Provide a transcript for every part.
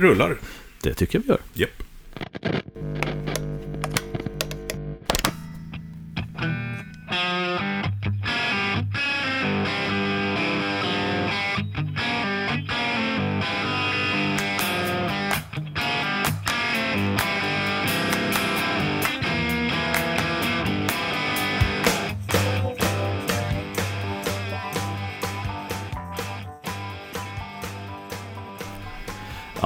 rullar. Det tycker jag vi gör. Japp.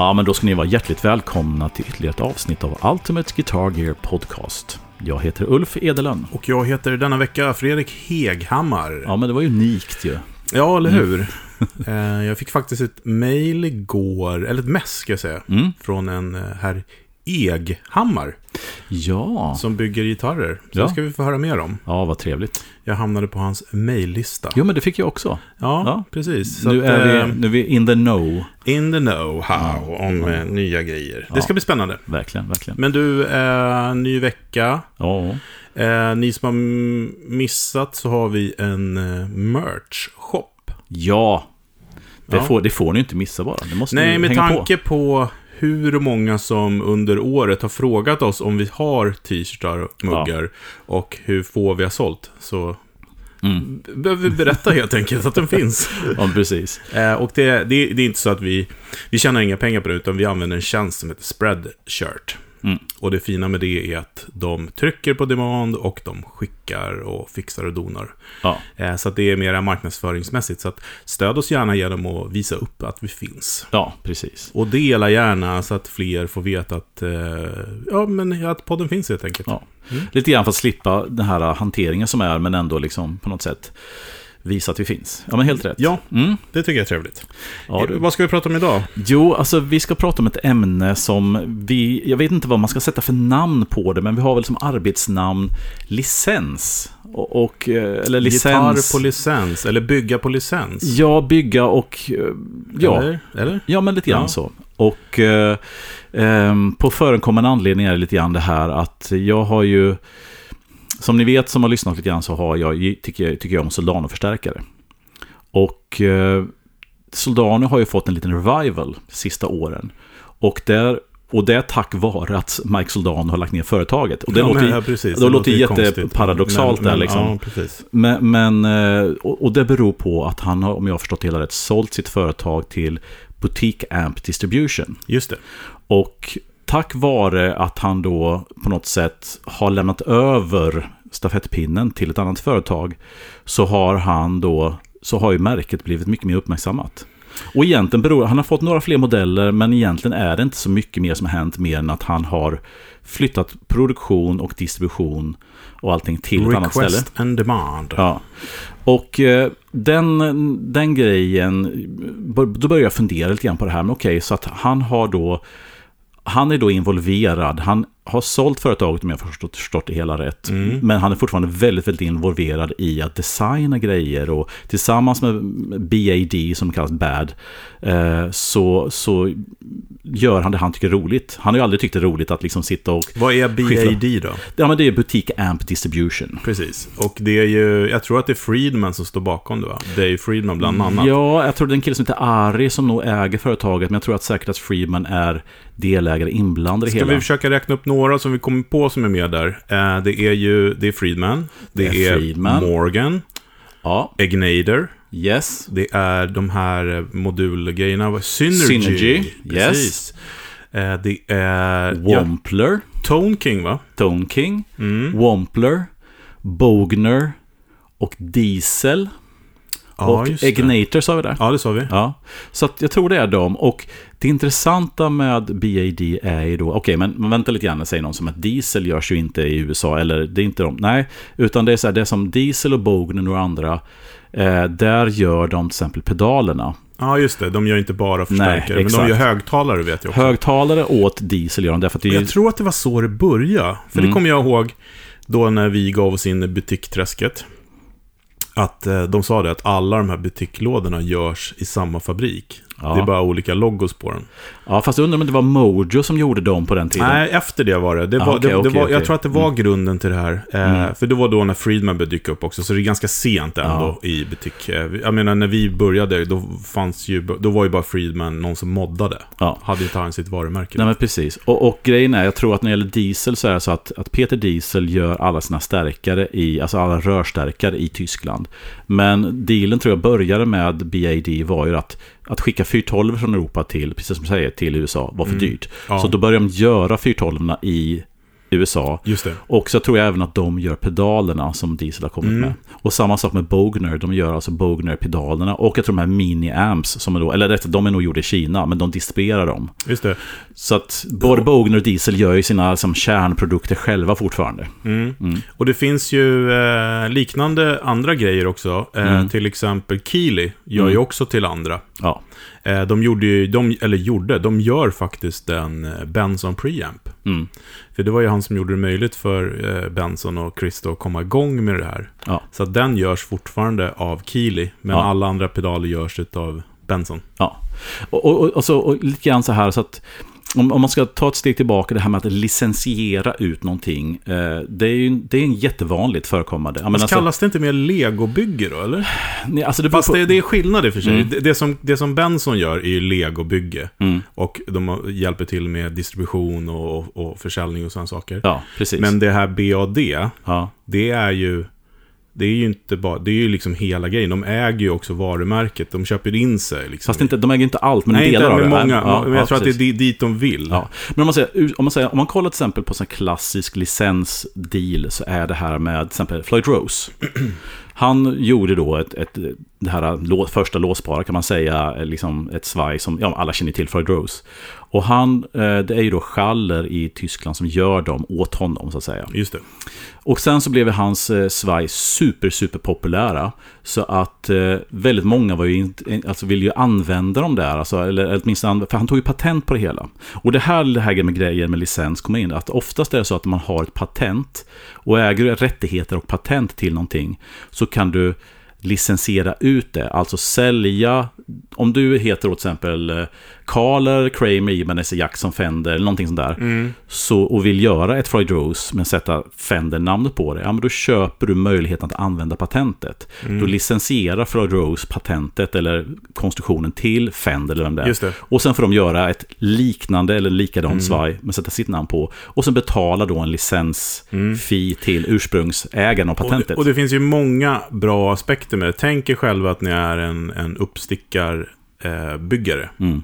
Ja, men då ska ni vara hjärtligt välkomna till ytterligare ett avsnitt av Ultimate Guitar Gear Podcast. Jag heter Ulf Edelön. Och jag heter denna vecka Fredrik Heghammar. Ja, men det var ju unikt ju. Ja, eller hur? Eh, jag fick faktiskt ett mail igår, eller ett mess ska jag säga, Mm. från en eh, herr Eghammar Ja. som bygger gitarrer. Så Ja. ska vi få höra mer om. ja, vad trevligt. Jag hamnade på hans maillista. Jo, men det fick jag också. Ja, Ja. precis. Nu att, är, eh, vi, nu är vi in the know. in the know-how om eh, nya grejer. Ja. Det ska bli spännande. Verkligen, verkligen. Men du, eh, ny vecka. Ja, Eh, ni som har missat så har vi en eh, merch-shop. ja. Det, Ja. Får, det får ni inte missa bara. Det måste Nej, med tanke på. Hur många som under året har frågat oss om vi har t-shirtar och muggar och hur få vi har sålt. Så. Mm. behöver vi berätta helt enkelt att den finns. Ja, precis. Eh, och det, det, det är inte så att vi, vi tjänar inga pengar på det, utan vi använder en tjänst som heter Spreadshirt. Mm. Och det fina med det är att de trycker på demand och de skickar och fixar och donar. Ja, Eh, så att det är mer marknadsföringsmässigt. Så att stöd oss gärna genom att visa upp att vi finns. ja precis. Och dela gärna så att fler får veta att, eh, ja, men att podden finns helt enkelt. Ja. Mm. Lite grann för att slippa den här hanteringen som är, men ändå liksom på något sätt visa att vi finns. Ja, men helt rätt. Ja, Mm. det tycker jag är trevligt. Ja, du. Vad ska vi prata om idag? Jo, alltså vi ska prata om ett ämne som vi, jag vet inte vad man ska sätta för namn på det, men vi har väl som arbetsnamn licens. Och, och eh, eller licens. Gitarr på licens, eller bygga på licens. Ja, bygga och, eh, ja, Eller? Eller? ja men lite grann Ja. så. Och eh, ehm, på förekommande anledning är det lite grann det här att jag har ju, som ni vet som har lyssnat lite grann så har jag, tycker, jag- tycker jag om Soldano-förstärkare. Och eh, Soldano har ju fått en liten revival de sista åren. Och där och det är tack vare att Mike Soldano har lagt ner företaget. Och det Ja, låter, ja, precis. det låter ju konstigt. jätteparadoxalt Men- där men, liksom. Ja. Men, men eh, och, och det beror på att han har, om jag har förstått det hela rätt, sålt sitt företag till Boutique Amp Distribution. Just det. Och tack vare att han då på något sätt har lämnat över stafettpinnen till ett annat företag så har han då så har ju märket blivit mycket mer uppmärksammat. Och egentligen beror, han har fått några fler modeller men egentligen är det inte så mycket mer som har hänt mer än att han har flyttat produktion och distribution och allting till ett annat ställe. Request and demand. Ja. Och eh, den, den grejen, då börjar jag fundera lite grann på det här. Men okej, så att han har då, han är då involverad. Han har sålt företaget om jag förstått, förstått det hela rätt. Mm. Men han är fortfarande väldigt, väldigt involverad i att designa grejer. Och tillsammans med BAD, som kallas BAD, eh, så, så gör han det han tycker är roligt. Han har ju aldrig tyckt det är roligt att liksom sitta och... Vad är BAD då? Ja, men det är Boutique Amp Distribution. Precis. Och det är ju, jag tror att det är Friedman som står bakom det va? Dave Friedman bland annat. Ja, jag tror det är en kille som heter Ari som nog äger företaget. Men jag tror att säkert att Friedman är delägare inblandad i Ska hela. vi försöka räkna upp några som vi kommer på som är med där? Eh, det är ju, det är Friedman. Det, Det är Friedman. Morgan. Ja, Egnader. yes. Det är de här eh, modulgrejerna. Synergy. Synergy, yes. Precis. Eh, det är ja, Wampler, Tone King va? Tone King, Mm. Wampler, Bogner och Diesel. Ja, och. Egnator sa vi där. Ja, det sa vi. Ja, så jag tror det är dem. Och det intressanta med BAD är ju då, okej, men, men vänta lite grann, säger någon som att Diesel görs ju inte i USA, eller det är inte de, nej, utan det är så här, det är som Diesel och Bogner och andra, eh, där gör de till exempel pedalerna. Ja, just det. De gör inte bara förstärkare, men de gör högtalare vet jag också. Högtalare åt Diesel gör de, därför att det är Jag tror att det var så det började. För Mm. det kommer jag ihåg då när vi gav oss in i butikträsket. Att eh, de sa det att alla de här butikklådorna görs i samma fabrik. Ja. Det är bara olika logos på den. Ja, fast jag undrar om det var Mojo som gjorde dem på den tiden. Nej, efter det var det. det, Ah, var, okej, det, det okej, var, okej. Jag tror att det var grunden till det här. Eh, För det var då när Friedman började dyka upp också, så det är ganska sent ändå i butik. Eh, jag menar, när vi började, då, fanns ju, då var ju bara Friedman någon som moddade. Ja. Hade inte han sitt varumärke. Nej men precis. Och, och grejen är, jag tror att när det gäller diesel så är det så att, att Peter Diesel gör alla sina stärkare i, alltså alla rörstärkare i Tyskland. Men dealen tror jag började med BAD var ju att, att skicka 412 från Europa till, precis som du säger, till USA var för dyrt. Ja. Så då började de göra 412 i USA. Just det. Och så tror jag även att de gör pedalerna som Diesel har kommit med. Och samma sak med Bogner, de gör alltså Bogner-pedalerna. Och jag tror de här mini-amps, som är då, eller rätt, de är nog gjorda i Kina, men de distribuerar dem. Just det. Så att både Bogner och Diesel gör ju sina liksom, kärnprodukter själva fortfarande. Mm. Och det finns ju eh, liknande andra grejer också. Eh, Mm. Till exempel Keely gör ju också till andra. Ja, de gjorde ju, de, eller gjorde, de gör faktiskt en eh, Benson preamp. mm. För det var ju han som gjorde det möjligt för eh, Benson och Chris att komma igång med det här. ja, Så att den görs fortfarande av Keely, men Ja. alla andra pedaler görs av Benson. ja. Och, och, och, och, så, och lite grann så här så att om, om man ska ta ett steg tillbaka, det här med att licensiera ut någonting. Eh, det, är ju, det är en jättevanligt förekommande. Men alltså, kallas det inte mer legobygge då, eller? nej, alltså det Fast på- det, det är skillnad i och för sig. Mm. Det, det, som, det som Benson gör är ju legobygge. Mm. Och de hjälper till med distribution och, och försäljning och sådana saker. Ja, precis. Men det här BAD, ja. det är ju... Det är ju inte bara, det är ju liksom hela grejen. De äger ju också varumärket. De köper in sig. Liksom. Fast inte, de äger inte allt, men Nej, delar inte av det. många. Ja, men jag ja, tror att det är precis. di- dit de vill. Ja, men om man, säger, om man, säger, om man kollar till exempel på en klassisk licensdeal så är det här med till exempel Floyd Rose. Han gjorde då ett, ett, det här lå, första låsbara kan man säga, eh, liksom ett svaj som ja, alla känner till, Floyd Rose. Och han, eh, det är ju då Schaller i Tyskland som gör dem åt honom så att säga. Just det. Och sen så blev hans eh, svaj super, super populära. Så att eh, väldigt många var ju alltså ville ju använda dem där. Alltså, eller åtminstone, för han tog ju patent på det hela. Och det här, det här med grejer med licens kommer in. Att oftast är det så att man har ett patent. Och äger rättigheter och patent till någonting. Så kan du licensiera ut det. Alltså sälja, om du heter till exempel eh, Carler, Kramer, Ibanez, Jackson, Fender någonting sånt där. Mm. Så, och vill göra ett Floyd Rose men sätta Fender-namnet på det. Ja, men då köper du möjligheten att använda patentet. Mm. Då licensierar Floyd Rose patentet eller konstruktionen till Fender eller vem det är. Just det. Och sen får de göra ett liknande eller likadant svaj men sätta sitt namn på. Och sen betala då en licensfee till ursprungsägaren av Och det, patentet. och det finns ju många bra aspekter med det. Tänk er själva att ni är en, en uppstickarbyggare. Eh, Mm.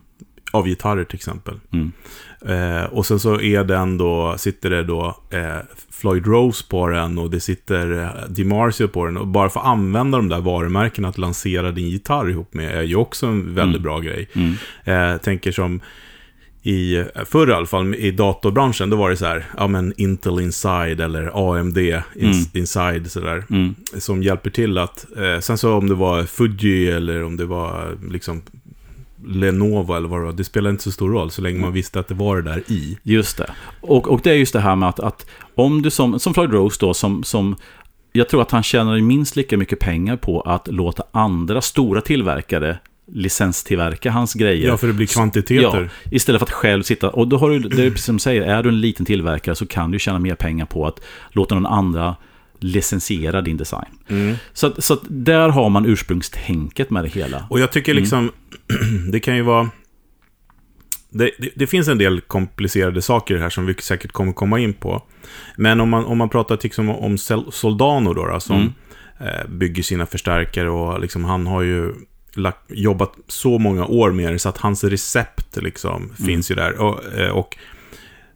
Av gitarrer till exempel. Mm. Eh, och sen så är den då, sitter det då eh, Floyd Rose på den och det sitter eh, DiMarzio på den. Och bara få använda de där varumärkena att lansera din gitarr ihop med är ju också en väldigt Mm. bra grej. Mm. Eh, tänker som i, förr i alla fall, i datorbranschen, då var det så här, ja men Intel Inside eller AMD ins, Mm. Inside sådär. Mm. Som hjälper till att, eh, sen så om det var Fuji eller om det var liksom Lenovo eller vad det var, det spelar inte så stor roll så länge man visste att det var det där i. Just det. Och, och det är just det här med att, att om du som, som Floyd Rose då, som, som jag tror att han tjänar minst lika mycket pengar på att låta andra stora tillverkare licenstillverka hans grejer. Ja, för det blir kvantiteter. Ja, istället för att själv sitta, och då har du, det är precis som du säger, är du en liten tillverkare så kan du tjäna mer pengar på att låta någon andra licensiera din design. Mm. Så, så där har man ursprungstänket med det hela. Och jag tycker liksom, det kan ju vara... Det, det, det finns en del komplicerade saker här som vi säkert kommer komma in på. Men om man, om man pratar liksom om Soldano då, då som Mm. eh, bygger sina förstärkare och liksom han har ju lagt, jobbat så många år med det så att hans recept liksom finns ju där. Och, eh, och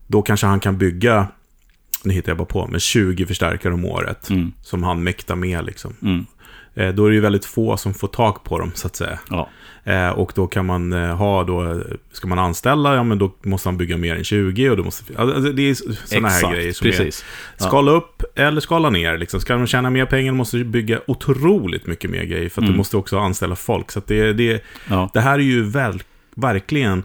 då kanske han kan bygga, nu hittar jag bara på, med 20 förstärkare om året. Mm. Som han mäktar med liksom. Mm. Eh, då är det ju väldigt få som får tag på dem så att säga. Ja. Eh, och då kan man eh, ha då, ska man anställa, ja men då måste han bygga mer än 20 och då måste, alltså, det är sådana här grejer som precis. är, skala upp eller skala ner liksom. Ska man tjäna mer pengar måste du bygga otroligt mycket mer grejer för att Mm. du måste också anställa folk. Så det, det, Ja. det här är ju väl, verkligen,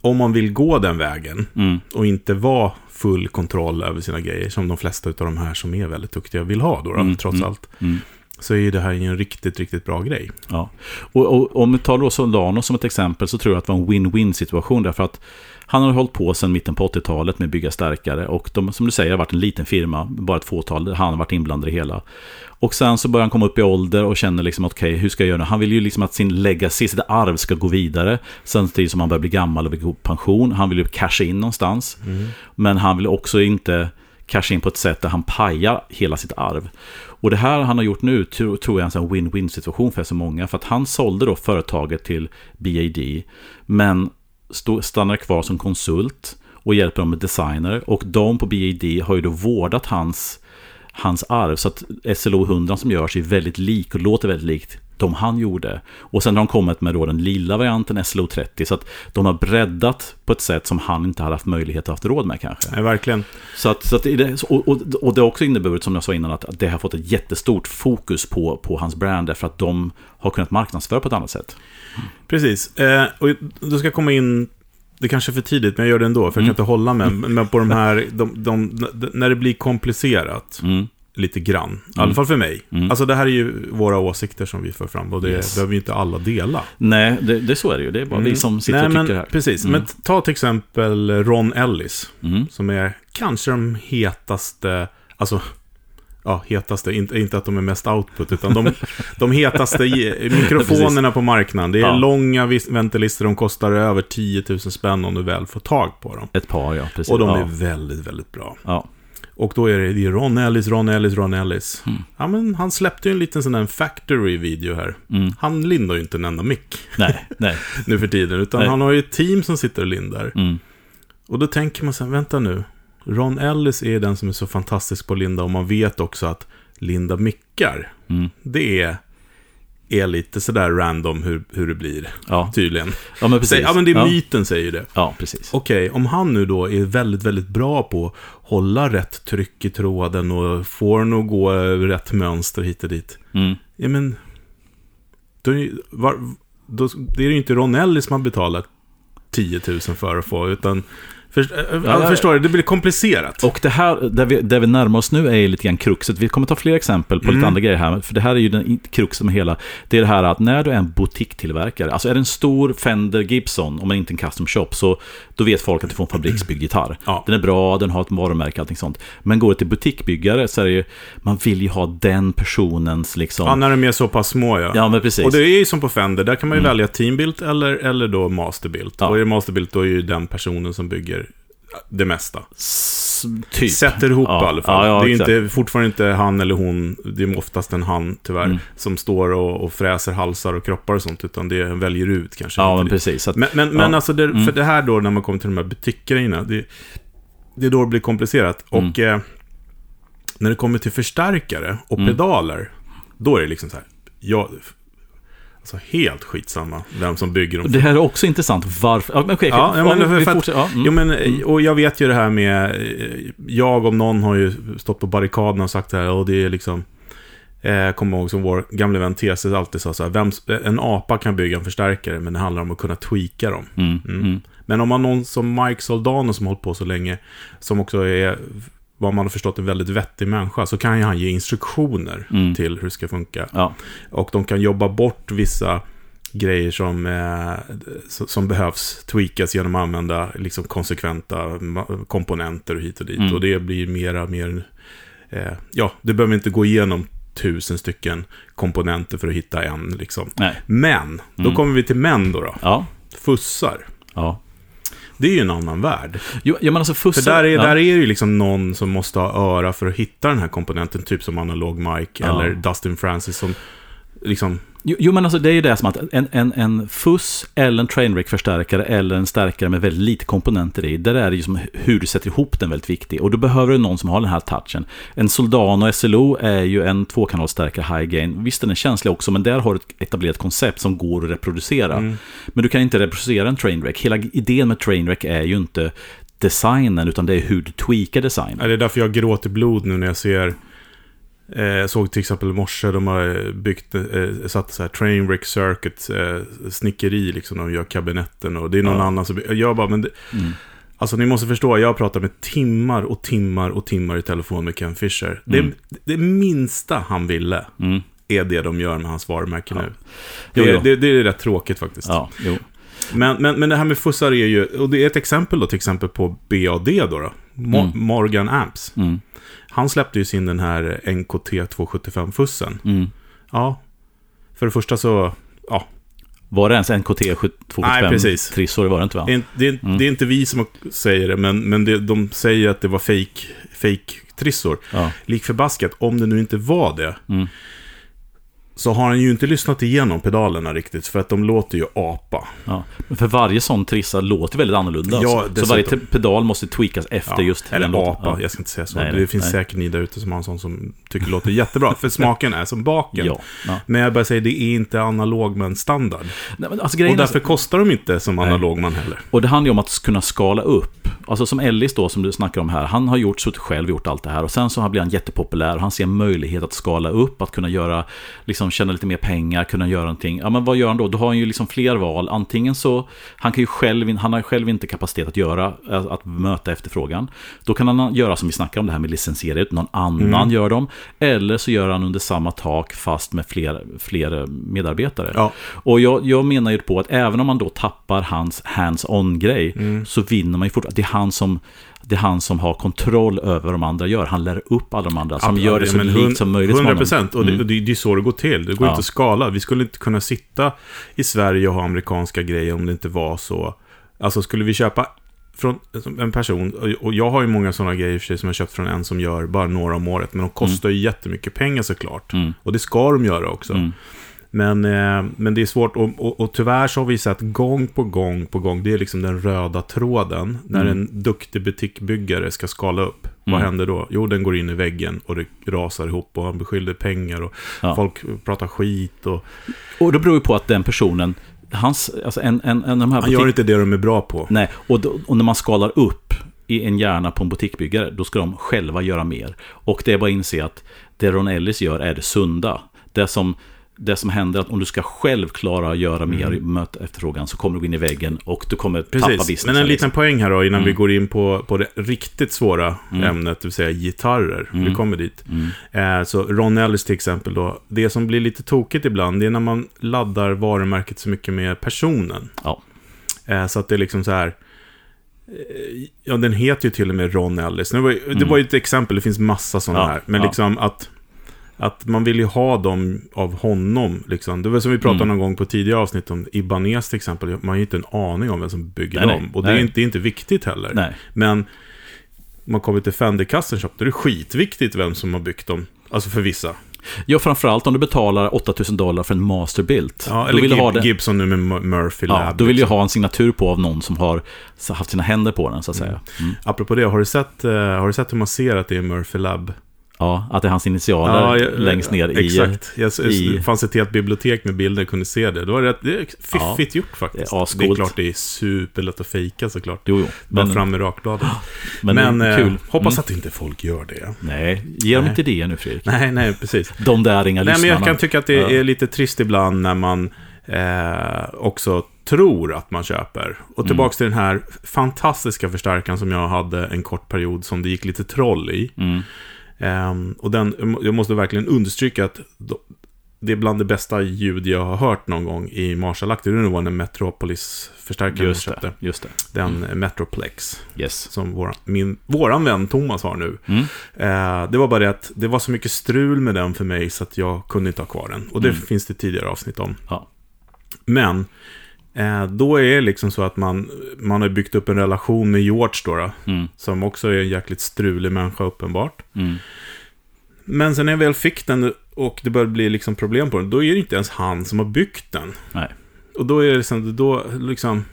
om man vill gå den vägen Mm. och inte vara full kontroll över sina grejer, som de flesta av de här som är väldigt duktiga vill ha då, då Mm, trots mm, allt. mm. så är ju det här en riktigt, riktigt bra grej. Ja. Och, och om vi tar då Solano som ett exempel så tror jag att det var en win-win situation därför att han har hållit på sedan mitten på 80-talet med att bygga stärkare och de, som du säger har varit en liten firma, bara ett fåtal, han har varit inblandad i hela. Och sen så börjar han komma upp i ålder och känner liksom okej, okay, hur ska jag göra nu? Han vill ju liksom att sin legacy, sitt arv ska gå vidare. Samtidigt som han börjar bli gammal och vill gå pension. Han vill ju casha in någonstans. Mm. Men han vill också inte casha in på ett sätt där han pajar hela sitt arv. Och det här han har gjort nu tror jag är en win-win situation för så många. För att han sålde då företaget till BAD. Men stannar kvar som konsult och hjälper dem med designer. Och de på BAD har ju då vårdat hans, hans arv. Så att SLO 100 som görs är väldigt lik och låter väldigt likt de han gjorde. Och sen har de kommit med då den lilla varianten SLO 30. Så att de har breddat på ett sätt som han inte hade haft möjlighet att haft råd med kanske. Nej, verkligen. Så att, så att det, och, och, och det har också inneburit, som jag sa innan, att det har fått ett jättestort fokus på, på hans brand. Därför att de har kunnat marknadsföra på ett annat sätt. Precis. Eh, och då ska komma in det kanske är för tidigt, men jag gör det ändå, för jag kan mm. inte hålla med. Men på de här, de, de, de, när det blir komplicerat, mm lite grann. Mm. I alla fall för mig. Mm. Alltså det här är ju våra åsikter som vi för fram och det yes. behöver ju inte alla dela. Nej, det, det så är det ju. Det är bara mm. vi som sitter Nej, och tycker men, här. Precis, mm. men ta till exempel Ron Ellis. Mm. Som är kanske de hetaste, alltså ja, hetaste, inte, inte att de är mest output, utan de, de hetaste mikrofonerna på marknaden. Det är ja. långa ventilister, de kostar över 10 000 spänn om du väl får tag på dem. Ett par, ja, precis. Och de ja. är väldigt, väldigt bra. Ja. Och då är det, det är Ron Ellis, Ron Ellis, Ron Ellis. Mm. Ja, men han släppte ju en liten sån där factory-video här. Mm. Han lindar ju inte en enda mick. Nej, nej. nu för tiden, utan nej. han har ju ett team som sitter och lindar. Mm. Och då tänker man så här, vänta nu. Ron Ellis är den som är så fantastisk på linda och man vet också att linda mickar, mm. det är är lite sådär random hur, hur det blir. Ja. Tydligen. Ja, men precis. ja, men det är ja. myten säger det. Ja, precis. Okej, okay, om han nu då är väldigt, väldigt bra på att hålla rätt tryck i tråden och får den att gå rätt mönster hit och dit. Mm. Ja, men... Då, var, då, det är ju inte Ron Ellis som har betalat 10 000 för att få, utan Först, ja, jag förstår det, det blir komplicerat. Och det här, där vi, där vi närmar oss nu är lite grann kruxet. Vi kommer ta fler exempel på mm. lite andra grejer här. För det här är ju den kruxet med hela. Det är det här att när du är en boutiquetillverkare, alltså är det en stor Fender Gibson, om man inte är en custom shop, så då vet folk att du får en fabriksbyggd gitarr. Ja. Den är bra, den har ett varumärke, allting sånt. Men går det till butikbyggare så är det ju, man vill ju ha den personens liksom... Ja, när de är så pass små ja. Ja, men precis. Och det är ju som på Fender, där kan man ju mm. välja teambuilt eller, eller då masterbuilt. Ja. Och är det masterbuilt då är ju den personen som bygger det mesta. typ. Sätter ihop ja. i alla fall. Ja, ja, det är inte, fortfarande inte han eller hon, det är oftast en han tyvärr, mm. som står och, och, fräser halsar och kroppar och sånt, utan det väljer ut kanske. Ja, men precis. Att, men men, men alltså, det, mm. för det här då, när man kommer till de här butikgrejerna, det, det är då det blir komplicerat. Mm. Och eh, när det kommer till förstärkare och mm. pedaler, då är det liksom så här, jag, Alltså helt skitsamma vem som bygger dem. Det här är också intressant. Varför? Ja, men, okay, ja, men, för, för att, ja, mm. jo, men, mm. Och jag vet ju det här med... Jag om någon har ju stått på barrikaderna och sagt det här. Och det är liksom... Jag eh, kommer ihåg som vår gamla vän TC alltid sa så här. Vem, en apa kan bygga en förstärkare, men det handlar om att kunna tweaka dem. Mm. Mm. mm. Men om man någon som Mike Soldano som har hållit på så länge, som också är vad man har förstått en väldigt vettig människa, så kan ju han ge instruktioner mm. till hur det ska funka. Ja. Och de kan jobba bort vissa grejer som, eh, som behövs tweakas genom att använda liksom, konsekventa komponenter och hit och dit. Mm. Och det blir mera, mer... Eh, ja, du behöver inte gå igenom tusen stycken komponenter för att hitta en. Liksom. Men, då mm. kommer vi till män då. då. Ja. Fussar. Ja. Det är ju en annan värld. Jo, ja, men alltså fussar, för där är, ja. där är det ju liksom någon som måste ha öra för att hitta den här komponenten, typ som analog Mike ja. eller Dustin Francis som liksom Jo, jo, men alltså det är ju det som att en, en, en fuss eller en Trainwreck-förstärkare eller en stärkare med väldigt lite komponenter i, där är det ju som hur du sätter ihop den väldigt viktig. Och då behöver du någon som har den här touchen. En Soldano SLO är ju en tvåkanalsstärkare high gain. Visst, den är känslig också, men där har du ett etablerat koncept som går att reproducera. Mm. Men du kan inte reproducera en Trainwreck. Hela idén med Trainwreck är ju inte designen, utan det är hur du tweakar designen. Ja, det är därför jag gråter blod nu när jag ser jag såg till exempel i morse, de har byggt, eh, satt så här Trainwreck Circuit, eh, snickeri liksom, de gör kabinetten och det är någon ja. annan som, jag bara, men det, mm. Alltså ni måste förstå, jag pratar med timmar och timmar och timmar i telefon med Ken Fisher. Det, mm. det minsta han ville, mm. är det de gör med hans varumärke Ja. nu. Det, jo. det, det är rätt tråkigt faktiskt. Ja. Men, men, men det här med fussar är ju, och det är ett exempel då till exempel på BAD då. då. Mo- Mm. Morgan Amps. Han släppte ju sin den här NKT 275-fussen. Mm. Ja. För det första så, ja, Var det ens NKT Nej, 275 precis. trissor? Det var det inte va? det är, inte- det, är, Mm. det är inte vi som säger det, men, men det, de säger att det var fake, fake trissor. Ja. Lik förbaskat, om det nu inte var det, Mm. Så har han ju inte lyssnat igenom pedalerna riktigt, för att de låter ju apa. Ja. För varje sån trissa låter väldigt annorlunda. Ja, alltså. Så varje pedal måste tweakas efter Ja, just eller den apa, Ja. jag ska inte säga så. Nej, det nej, finns nej. säkert ni där ute som har en sån som tycker det låter jättebra, för smaken är som baken. Ja. Men jag bara säger, det är inte analog men standard. Nej, men alltså, Och är- därför kostar de inte som analog man heller. Och det handlar ju om att kunna skala upp. Alltså som Ellis då, som du snackar om här, han har gjort, suttit själv gjort allt det här och sen så blir han jättepopulär. Han ser möjlighet att skala upp, att kunna göra, liksom tjäna lite mer pengar, kunna göra någonting. Ja men vad gör han då? Då har han ju liksom fler val. Antingen så, han kan ju själv, han har själv inte kapacitet att göra, att att möta efterfrågan. Då kan han göra som vi snackar om det här med licensiera ut, någon annan Mm. gör dem. Eller så gör han under samma tak fast med fler, fler medarbetare. Ja. Och jag, jag menar ju på att även om man då tappar hans hands-on-grej Mm. så vinner man ju fortfarande. Han som det är han som har kontroll över vad de andra gör. Han lär upp alla de andra som gör det så likt som möjligt. som 100 honom. procent. Och, det, Mm. och det, det är så det går till. Det går Ja. inte att skala. Vi skulle inte kunna sitta i Sverige och ha amerikanska grejer om det inte var så. Alltså skulle vi köpa från en person, och- jag har ju många sådana grejer för sig som jag köpt från en som gör bara några om året, men de kostar ju jättemycket pengar såklart. Mm. Och det ska de göra också. Mm. Men, eh, men det är svårt och, och, och tyvärr så har vi sett gång på gång på gång, det är liksom den röda tråden, när Mm. en duktig butikbyggare ska skala upp. Vad Mm. händer då? Jo, den går in i väggen och det rasar ihop och han beskyller pengar och Ja. folk pratar skit och... Och det beror ju på att den personen, hans, alltså en, en, en de här Han gör inte det de är bra på. Nej, och, då, och när man skalar upp i en hjärna på en butikbyggare, då ska de själva göra mer. Och det är bara att inse att det Ron Ellis gör är det sunda. Det som, det som händer är att om du ska själv klara att göra mer, möta efterfrågan, så kommer du gå in i väggen och du kommer tappa Precis, business. men en liten poäng här då innan Mm. vi går in på, på det riktigt svåra Mm. ämnet, det vill säga gitarrer. Vi Mm. kommer dit. Mm. Eh, så Ron Ellis till exempel då, det som blir lite tokigt ibland, det är när man laddar varumärket så mycket med personen. Ja. Eh, så att det är liksom så här, eh, ja den heter ju till och med Ron Ellis. Nu var, Det Mm. var ju ett exempel, det finns massa sådana Ja, här. Men ja. liksom att, att man vill ju ha dem av honom. Liksom. Det var som vi pratade Mm. någon gång på tidigare avsnitt om Ibanez till exempel. Man har ju inte en aning om vem som bygger Nej, nej. dem. Och det är, Nej. inte, det är inte viktigt heller. Nej. Men man kommer till Fender Custom Shop, då är det skitviktigt vem som har byggt dem. Alltså för vissa. Ja, framförallt om du betalar 8000 dollar för en masterbuilt. Ja, eller vill Gib- ha det- Gibson nu med Mur- Murphy Lab. Ja, då vill jag liksom. ha en signatur på av någon som har haft sina händer på den, så att säga. Mm. Apropå det, har du, sett, eh, har du sett hur man ser att det är Murphy Lab? Ja, att det är hans initialer jag- längst ner i... Exakt. Jag, i- Det fanns ett helt bibliotek med bilder, jag kunde se det. Det var rätt det är fiffigt gjort faktiskt. Det är Det är klart det är superlätt att fejka såklart. Jo, jo. Bara Men, fram med rakbladet. men, Men, det eh, kul. hoppas Mm. att inte folk gör det. Nej, ge dem inte idéer nu Fredrik. Nej, nej, precis. De där inga Nej, men lyssnarna. jag kan tycka att det Ja. är lite trist ibland när man eh, också tror att man köper. Och Mm. tillbaks till den här fantastiska förstärkaren som jag hade en kort period som det gick lite troll i. Mm. Ehm, och den, jag måste verkligen understryka att det är bland det bästa ljud jag har hört någon gång i Marshall-akter. Det var den Metropolis-förstärkaren Just det, just det. Den Metroplex, Yes. som våran, min, våran vän Thomas har nu. Mm. Eh, det var bara det att det var så mycket strul med den för mig så att jag kunde inte ha kvar den. Och det Mm. finns det tidigare avsnitt om. Ja. Men, då är det liksom så att man, man har byggt upp en relation med George då, då Mm. som också är en jäkligt strulig människa uppenbart. Mm. Men sen när jag väl fick den och det började bli liksom problem på den, då är det inte ens han som har byggt den. Nej. Och då är det liksom, då liksom,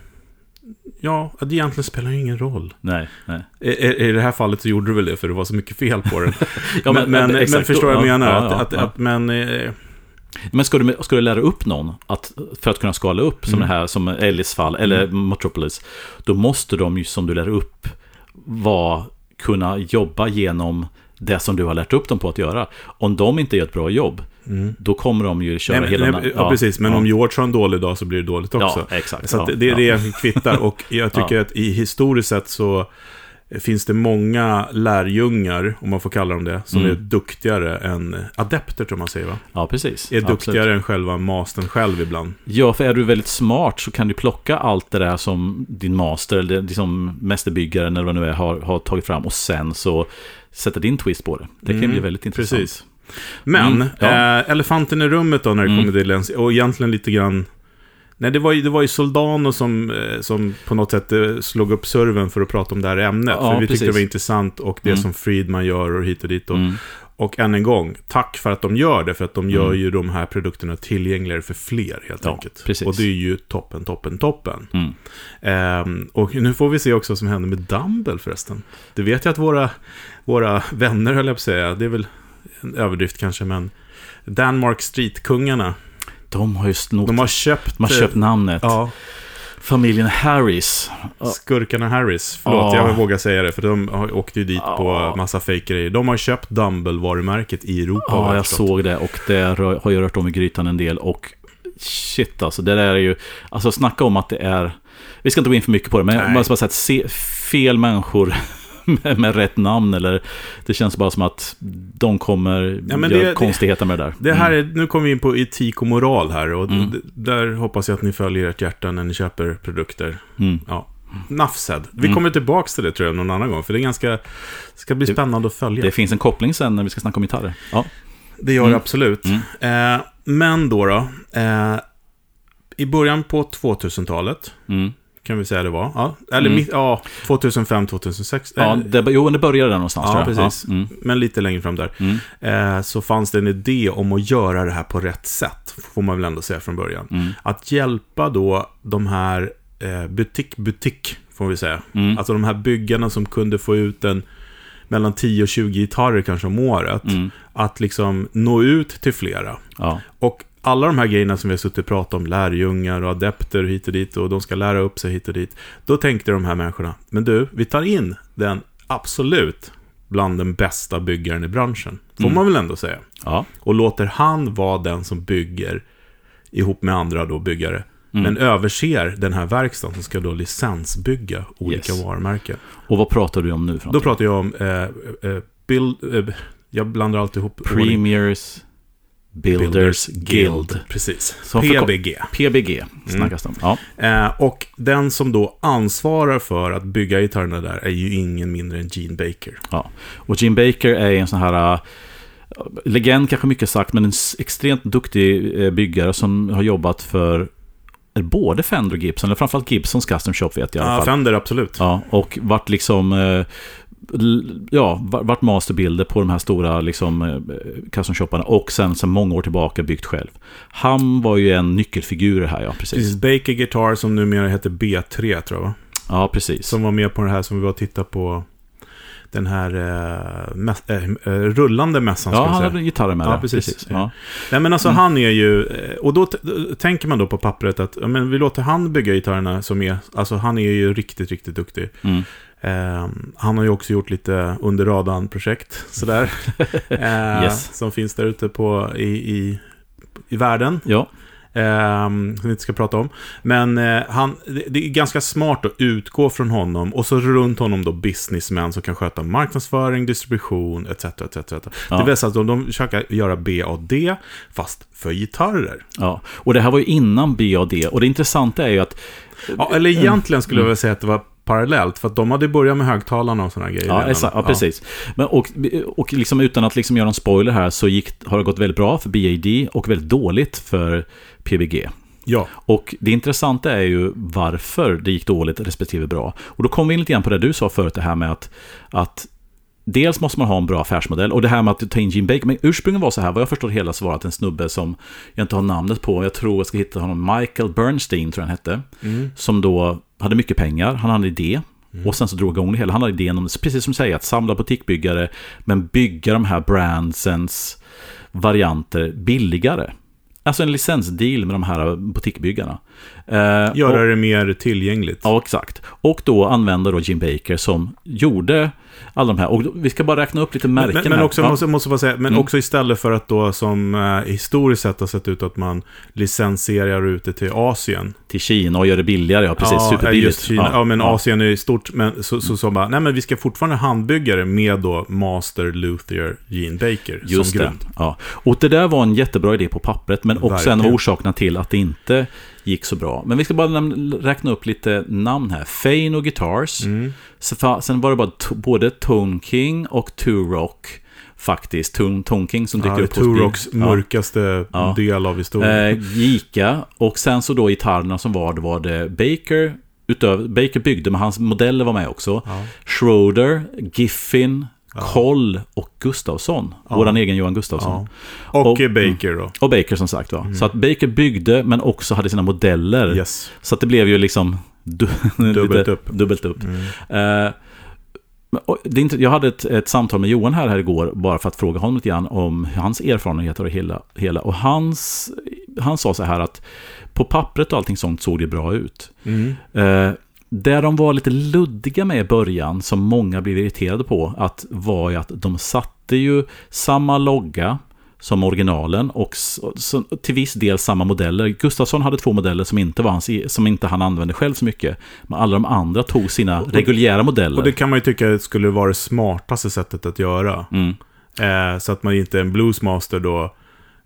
ja, det egentligen spelar ju ingen roll. Nej, nej. I, i, det här fallet så gjorde det väl det, för det var så mycket fel på den. Ja, men, men, men, exakt. förstår vad jag Ja, menar? ja, att, ja, att, ja. att, men, eh, Men ska du, ska du lära upp någon att, för att kunna skala upp, som Mm. det här, som Ellis fall, eller Metropolis, då måste de ju, som du lär upp, vara, kunna jobba genom det som du har lärt upp dem på att göra. Om de inte gör ett bra jobb, mm. då kommer de ju köra nej, hela... nej, ja, precis, men ja. om George har en dålig dag så blir det dåligt också. Ja, exakt. Så ja, att det är ja. det jag kvittar. Och jag tycker Ja. att i historiskt sett så finns det många lärjungar, om man får kalla dem det, som Mm. är duktigare än adepter, tror man säger va? Ja, precis. Är Absolut. duktigare än själva mastern själv ibland. Ja, för är du väldigt smart så kan du plocka allt det där som din master, eller liksom mästerbyggaren eller vad det nu är, har, har tagit fram och sen så sätta din twist på det. Det kan Mm, bli väldigt intressant. Precis. Men, Mm, ja. eh, elefanten i rummet då när det Mm. kommer till Lens, och egentligen lite grann... Nej, det var ju, det var ju Soldano som, eh, som på något sätt eh, slog upp serven för att prata om det här ämnet. Ja, för vi tyckte precis. det var intressant och det Mm. som Friedman gör och hit och dit. Och, Mm. och än en gång, tack för att de gör det, för att de gör Mm. ju de här produkterna tillgängligare för fler helt Ja, enkelt. precis. Och det är ju toppen, toppen, toppen. Mm. Ehm, och nu får vi se också vad som händer med Dumble förresten. Det vet jag att våra, våra vänner, höll jag på att säga, det är väl en överdrift kanske, men Danmark Street-kungarna, De har ju snott, de har köpt... de har köpt namnet. Ja, Familjen Harris. Skurkarna Harris. Förlåt, Ja. jag vågar säga det, för de åkte ju dit Ja. på massa fake-grejer. De har köpt Dumble-varumärket i Europa. Ja, jag såg det och det har ju rört om i grytan en del och shit alltså, det där är ju, alltså snacka om att det är, vi ska inte gå in för mycket på det, men jag Nej. måste bara säga att se, fel människor med, med rätt namn eller det känns bara som att de kommer Ja, göra det- konstigheter med det där. Det här är, nu kommer vi in på etik och moral här och Mm. där hoppas jag att ni följer ert hjärta när ni köper produkter. Mm. Ja. Nafsed. Vi Mm. kommer tillbaka till det tror jag någon annan gång, för det är ganska, ska bli spännande att följa. Det finns en koppling sen när vi ska snacka om gitarrer. Ja. Det gör det Mm. absolut. Mm. Eh, men då, då eh, i början på 2000-talet, Mm. Kan vi säga det var, ja, eller Mm. mitt, ja, 2005, 2006, Ja, eh, det, jo, det började där någonstans. Ja, precis. Ja. Mm. men lite längre fram där, Mm. eh, så fanns det en idé om att göra det här på rätt sätt, får man väl ändå säga från början. Mm. Att hjälpa då de här eh, butik-butik, får vi säga. Mm. Alltså de här byggarna som kunde få ut en mellan 10 och 20 gitarrer kanske om året. Mm. Att liksom nå ut till flera. Ja. Och alla de här grejerna som vi har suttit och pratat om, lärjungar och adepter hit och dit och de ska lära upp sig hit och dit. Då tänkte de här människorna, men du, vi tar in den absolut bland den bästa byggaren i branschen. Får Mm. man väl ändå säga. Ja. Och låter han vara den som bygger ihop med andra då byggare. Mm. Men överser den här verkstaden som ska då licensbygga olika Yes. varumärken. Och vad pratar du om nu? Då pratar jag om eh, eh, build, eh, jag blandar alltid ihop ordning. Builders Guild. Precis. Som PBG. PBG snackas det om. Ja. Eh, och den som då ansvarar för att bygga gitarrerna där är ju ingen mindre än Gene Baker. Ja. Och Jim Baker är en sån här... äh, legend kanske mycket sagt, men en extremt duktig äh, byggare som har jobbat för både Fender och Gibson, eller framförallt Gibsons Custom Shop vet jag i alla Ja, fall. Fender, absolut. Ja, och vart liksom... eh, Ja, var- vart masterbilder på de här stora liksom, eh, custom shopparna och sen sedan många år tillbaka byggt själv. Han var ju en nyckelfigur i det här, ja precis. Precis, Baker Guitar som numera heter B3 tror jag va? Ja, precis. Som var med på det här som vi var och tittade på. Den här eh, mäss- eh, eh, rullande mässan Ja, han hade gitarrer med Ja, där. precis. Ja. Nej men alltså Mm. han är ju, eh, och då tänker man då på pappret att ja, men vi låter han bygga gitarrerna som är, alltså han är ju riktigt, riktigt duktig. Mm. Eh, han har ju också gjort lite under radarn-projekt, sådär. eh, Yes. Som finns där ute på, i, i, i världen. ja. Eh, som vi inte ska prata om. Men eh, han, det, det är ganska smart att utgå från honom och så runt honom då businessmän som kan sköta marknadsföring, distribution etc. etc, etc. Ja. Det vill säga att de, de försöker göra B och D fast för gitarrer. Ja, och det här var ju innan BAD. Och det intressanta är ju att... Ja, eller egentligen skulle jag vilja säga att det var parallellt, för att de hade börjat med högtalarna och sådana grejer. Ja, exakt, ja, precis. Men, och och liksom utan att liksom göra en spoiler här så gick, har det gått väldigt bra för BAD och väldigt dåligt för PBG. Ja, Och det intressanta är ju varför det gick dåligt respektive bra. Och då kommer vi in lite grann på det du sa förut, det här med att, att Dels måste man ha en bra affärsmodell och det här med att ta in Jim Baker. Men ursprungligen var så här, vad jag förstår hela så var att en snubbe som jag inte har namnet på, jag tror jag ska hitta honom, Michael Bernstein tror jag han hette. Mm. Som då hade mycket pengar, han hade en idé. Och sen så drog igång det hela. Han hade idén om, precis som du säger, att samla butikbyggare, men bygga de här brandsens varianter billigare. Alltså en licensdeal med de här butikbyggarna. Eh, Göra och, det mer tillgängligt. Ja, exakt. Och då använda då Jim Baker som gjorde alla de här. Och vi ska bara räkna upp lite märken Men, men här. också, ja. måste, måste säga, men Mm. också istället för att då som eh, historiskt sett har sett ut att man licensierar ut det till Asien. Till Kina och gör det billigare, ja precis. ja, superbilligt. just Kina. Ja, men Asien är stort. Men så, så, så bara, nej men vi ska fortfarande handbygga det med då Master Luthier Gene Baker Just som det. grund. Ja. Och det där var en jättebra idé på pappret, men också en av Verkligen. orsakerna till att det inte gick så bra. Men vi ska bara räkna upp lite namn här. Fane och Guitars. Mm. Sen var det bara både Tone King och Two Rock faktiskt. Tone, Tone King som dyker Ja, upp hos Turoks mörkaste Ja. del av historien. Eh, Gica och sen så då gitarrerna som var, det var det Baker, utöver, Baker byggde, men hans modeller var med också. Ja. Schroeder, Giffin, Koll och Gustafsson. Ja. Våran egen Johan Gustafsson. Ja. Och, och- eh, Baker då. Och Baker som sagt va. Så att Baker byggde men också hade sina modeller. Yes. Så att det blev ju liksom du, Dubbelt upp. Dubbelt upp. Mm. Och det är inte, jag hade ett, ett samtal med Johan här, här igår bara för att fråga honom lite grann om hans erfarenheter och hela. hela. Och hans, han sa så här att på pappret och allting sånt såg det bra ut. Mm. Eh, där de var lite luddiga med i början, som många blev irriterade på, att var ju att de satte ju samma logga som originalen och till viss del samma modeller. Gustafsson hade två modeller som inte, var hans, som inte han använde själv så mycket. Men alla de andra tog sina reguljära modeller. Och det kan man ju tycka skulle vara det smartaste sättet att göra. mm. Eh, så att man inte är en bluesmaster då.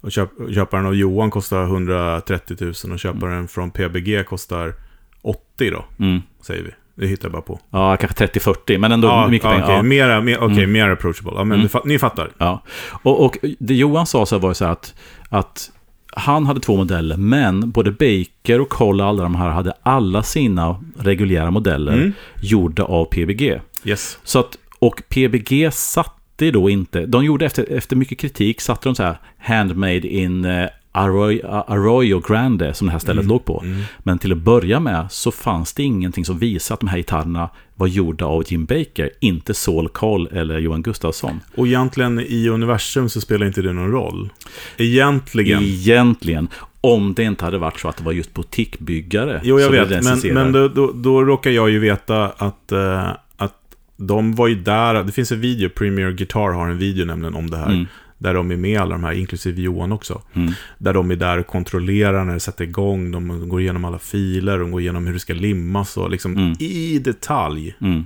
Och köp, köpa den av Johan kostar 130 000 och köpa den från PBG kostar 80 då, Mm. Säger vi. Det hittar jag bara på. Ja, kanske 30-40, men ändå mycket ja, pengar. okej, Ja. Mera, mer, okej, Mm. mer approachable. Ja, men Mm. fa- ni fattar. Ja, och, och det Johan sa så var ju så här att, att han hade två modeller, men både Baker och och alla de här hade alla sina reguljära modeller Mm. gjorda av PBG. Yes. Så att, och PBG satte då inte, de gjorde efter, efter mycket kritik, satte de så här handmade in eh, Arroyo, Arroyo Grande som det här stället låg på. Mm. Men till att börja med så fanns det ingenting som visade att de här gitarrerna var gjorda av Jim Baker, inte Saul Cole eller Johan Gustafsson. Och egentligen i universum så spelar inte det någon roll. Egentligen. Egentligen. Om det inte hade varit så att det var just butikbyggare. Jo, jag vet. Men, men då, då, då råkar jag ju veta att, eh, att de var ju där. Det finns en video, Premier Guitar har en video nämligen om det här. Mm. Där de är med alla de här, inklusive Johan också. Mm. Där de är där och kontrollerar när det sätter igång. De går igenom alla filer, de går igenom hur det ska limmas och liksom Mm. i detalj. Mm.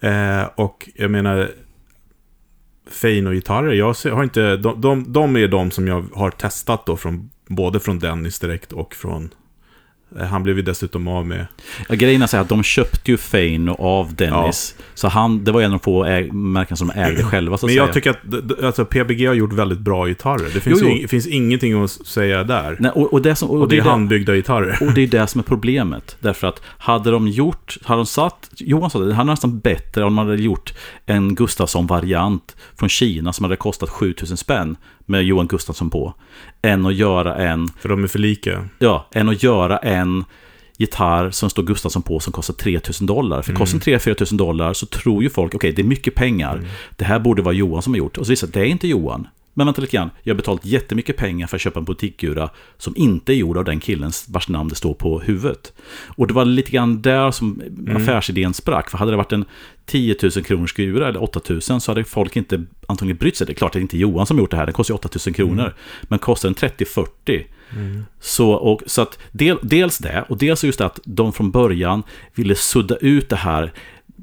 Eh, och jag menar, Fein och gitarrer, jag har inte, de, de, de är de som jag har testat då, från, både från Dennis direkt och från, han blev ju dessutom av med, Ja, grejen är att de köpte ju Fane av Dennis. Så han, det var en av de få märken som de ägde själva så men jag säga. tycker att alltså, PBG har gjort väldigt bra gitarrer. Det finns, Jo, ju jo. ing- finns ingenting att säga där. Nej, och, och, det som, och, och det är det- handbyggda gitarrer. Och det är det som är problemet. Därför att hade de gjort, hade de satt, Johan sa det, det hade nästan bättre om man hade gjort en Gustafsson-variant från Kina som hade kostat 7000 spänn med Johan Gustafsson på. Än att göra en, För de är för lika. ja, än att göra en gitarr som står Gustafsson på som kostar 3000 dollar. För kostar den 3-4 tusen dollar så tror ju folk, okej det är mycket pengar. Det här borde vara Johan som har gjort. Och så visar det det är inte Johan. Men vänta lite grann, jag har betalat jättemycket pengar för att köpa en butikgura som inte är gjord av den killen vars namn det står på huvudet. Och det var lite grann där som affärsidén sprack. För hade det varit en 10 000 kronors gura eller 8 000 så hade folk inte antagligen brytt sig. Det är klart att det är inte Johan som gjort det här, det kostar ju 8 000 kronor. Men kostar den 30-40 så, och, så att del, dels det, och dels just att de från början ville sudda ut det här.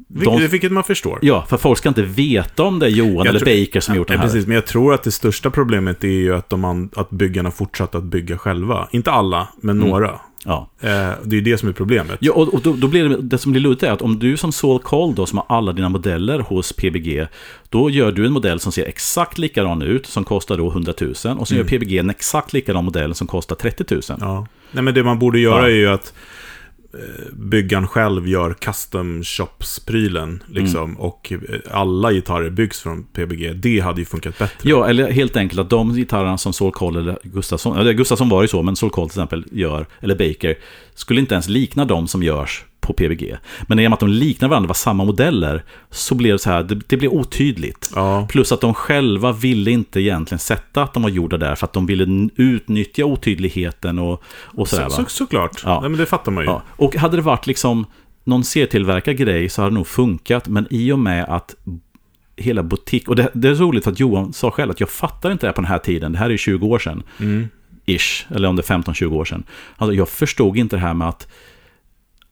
De, vilket man förstår. ja, för folk ska inte veta om det är Johan Jag eller tror- Baker som gjort det här. precis, men jag tror att det största problemet är ju att, de, att byggarna fortsatt att bygga själva. Inte alla, men Mm. några. Ja. Eh, det är ju det som är problemet. Ja, och, och då, då blir det, det som blir luddigt är att om du som Saul Cole då, som har alla dina modeller hos PBG, då gör du en modell som ser exakt likadan ut, som kostar då 100 000, och så gör PBG en exakt likadan modell som kostar 30 000. Mm. Ja. Nej, men det man borde göra Ja. är ju att byggaren själv gör custom shops-prylen. Liksom, Mm. Och eh, alla gitarrer byggs från PBG. Det hade ju funkat bättre. Ja, eller helt enkelt att de gitarrerna som Saul Cole eller Gustafsson, eller Gustafsson var ju så, men Saul Cole till exempel gör, eller Baker, skulle inte ens likna de som görs på PBG. Men i och med att de liknar varandra, var samma modeller, så blev det så här, det, det blev otydligt. Ja. Plus att de själva ville inte egentligen sätta att de var gjorda där, för att de ville utnyttja otydligheten och, och sådär. Så, så, såklart. Ja. Nej, men det fattar man ju. Ja, och hade det varit liksom någon serietillverkad grej så hade det nog funkat. Men i och med att hela butik... Och det, det är så roligt för att Johan sa själv att jag fattar inte det här på den här tiden. Det här är ju 20 år sedan. Mm. Ish. Eller om det är 15-20 år sedan. Alltså jag förstod inte det här med att...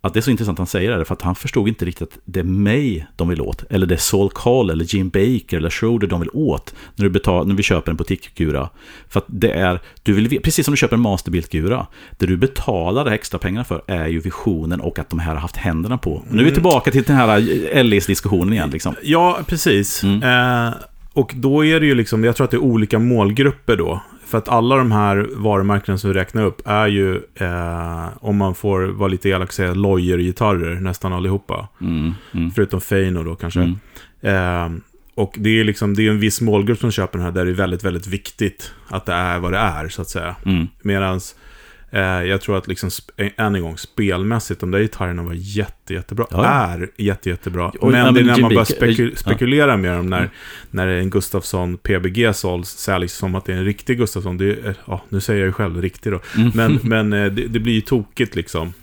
Att det är så intressant att han säger det, för att han förstod inte riktigt att det är mig de vill åt. Eller det är Saul Call, eller Jim Baker, eller Schroeder de vill åt. När, du betal, när vi köper en butikgura. För att det är, du vill, precis som du köper en Masterbilt-gura. Det du betalar extra pengar för är ju visionen och att de här har haft händerna på. Och nu är vi tillbaka till den här LEs-diskussionen igen. Liksom. Ja, precis. Mm. Eh, och då är det ju liksom, jag tror att det är olika målgrupper då. För att alla de här varumärkena som vi räknar upp är ju, eh, om man får vara lite elak säga, Loyer-gitarrer, nästan allihopa. Mm, mm, Förutom Feino då kanske. Mm. Eh, och det är liksom, det är en viss målgrupp som köper den här, där det är väldigt, väldigt viktigt att det är vad det är, så att säga. mm. Medans jag tror att liksom, sp- än en gång, spelmässigt, de där gitarrerna var jätte, jättebra. Ja. Är jätte, jättebra. Och- men ja, det är men när Jim man börjar Baker- speku- ja. spekulera med dem, när, Mm. när en Gustafsson PBG såls, säljs som att det är en riktig Gustafsson. Det är, ja, nu säger jag ju själv riktig då. Mm. Men, men eh, det, det blir ju tokigt liksom.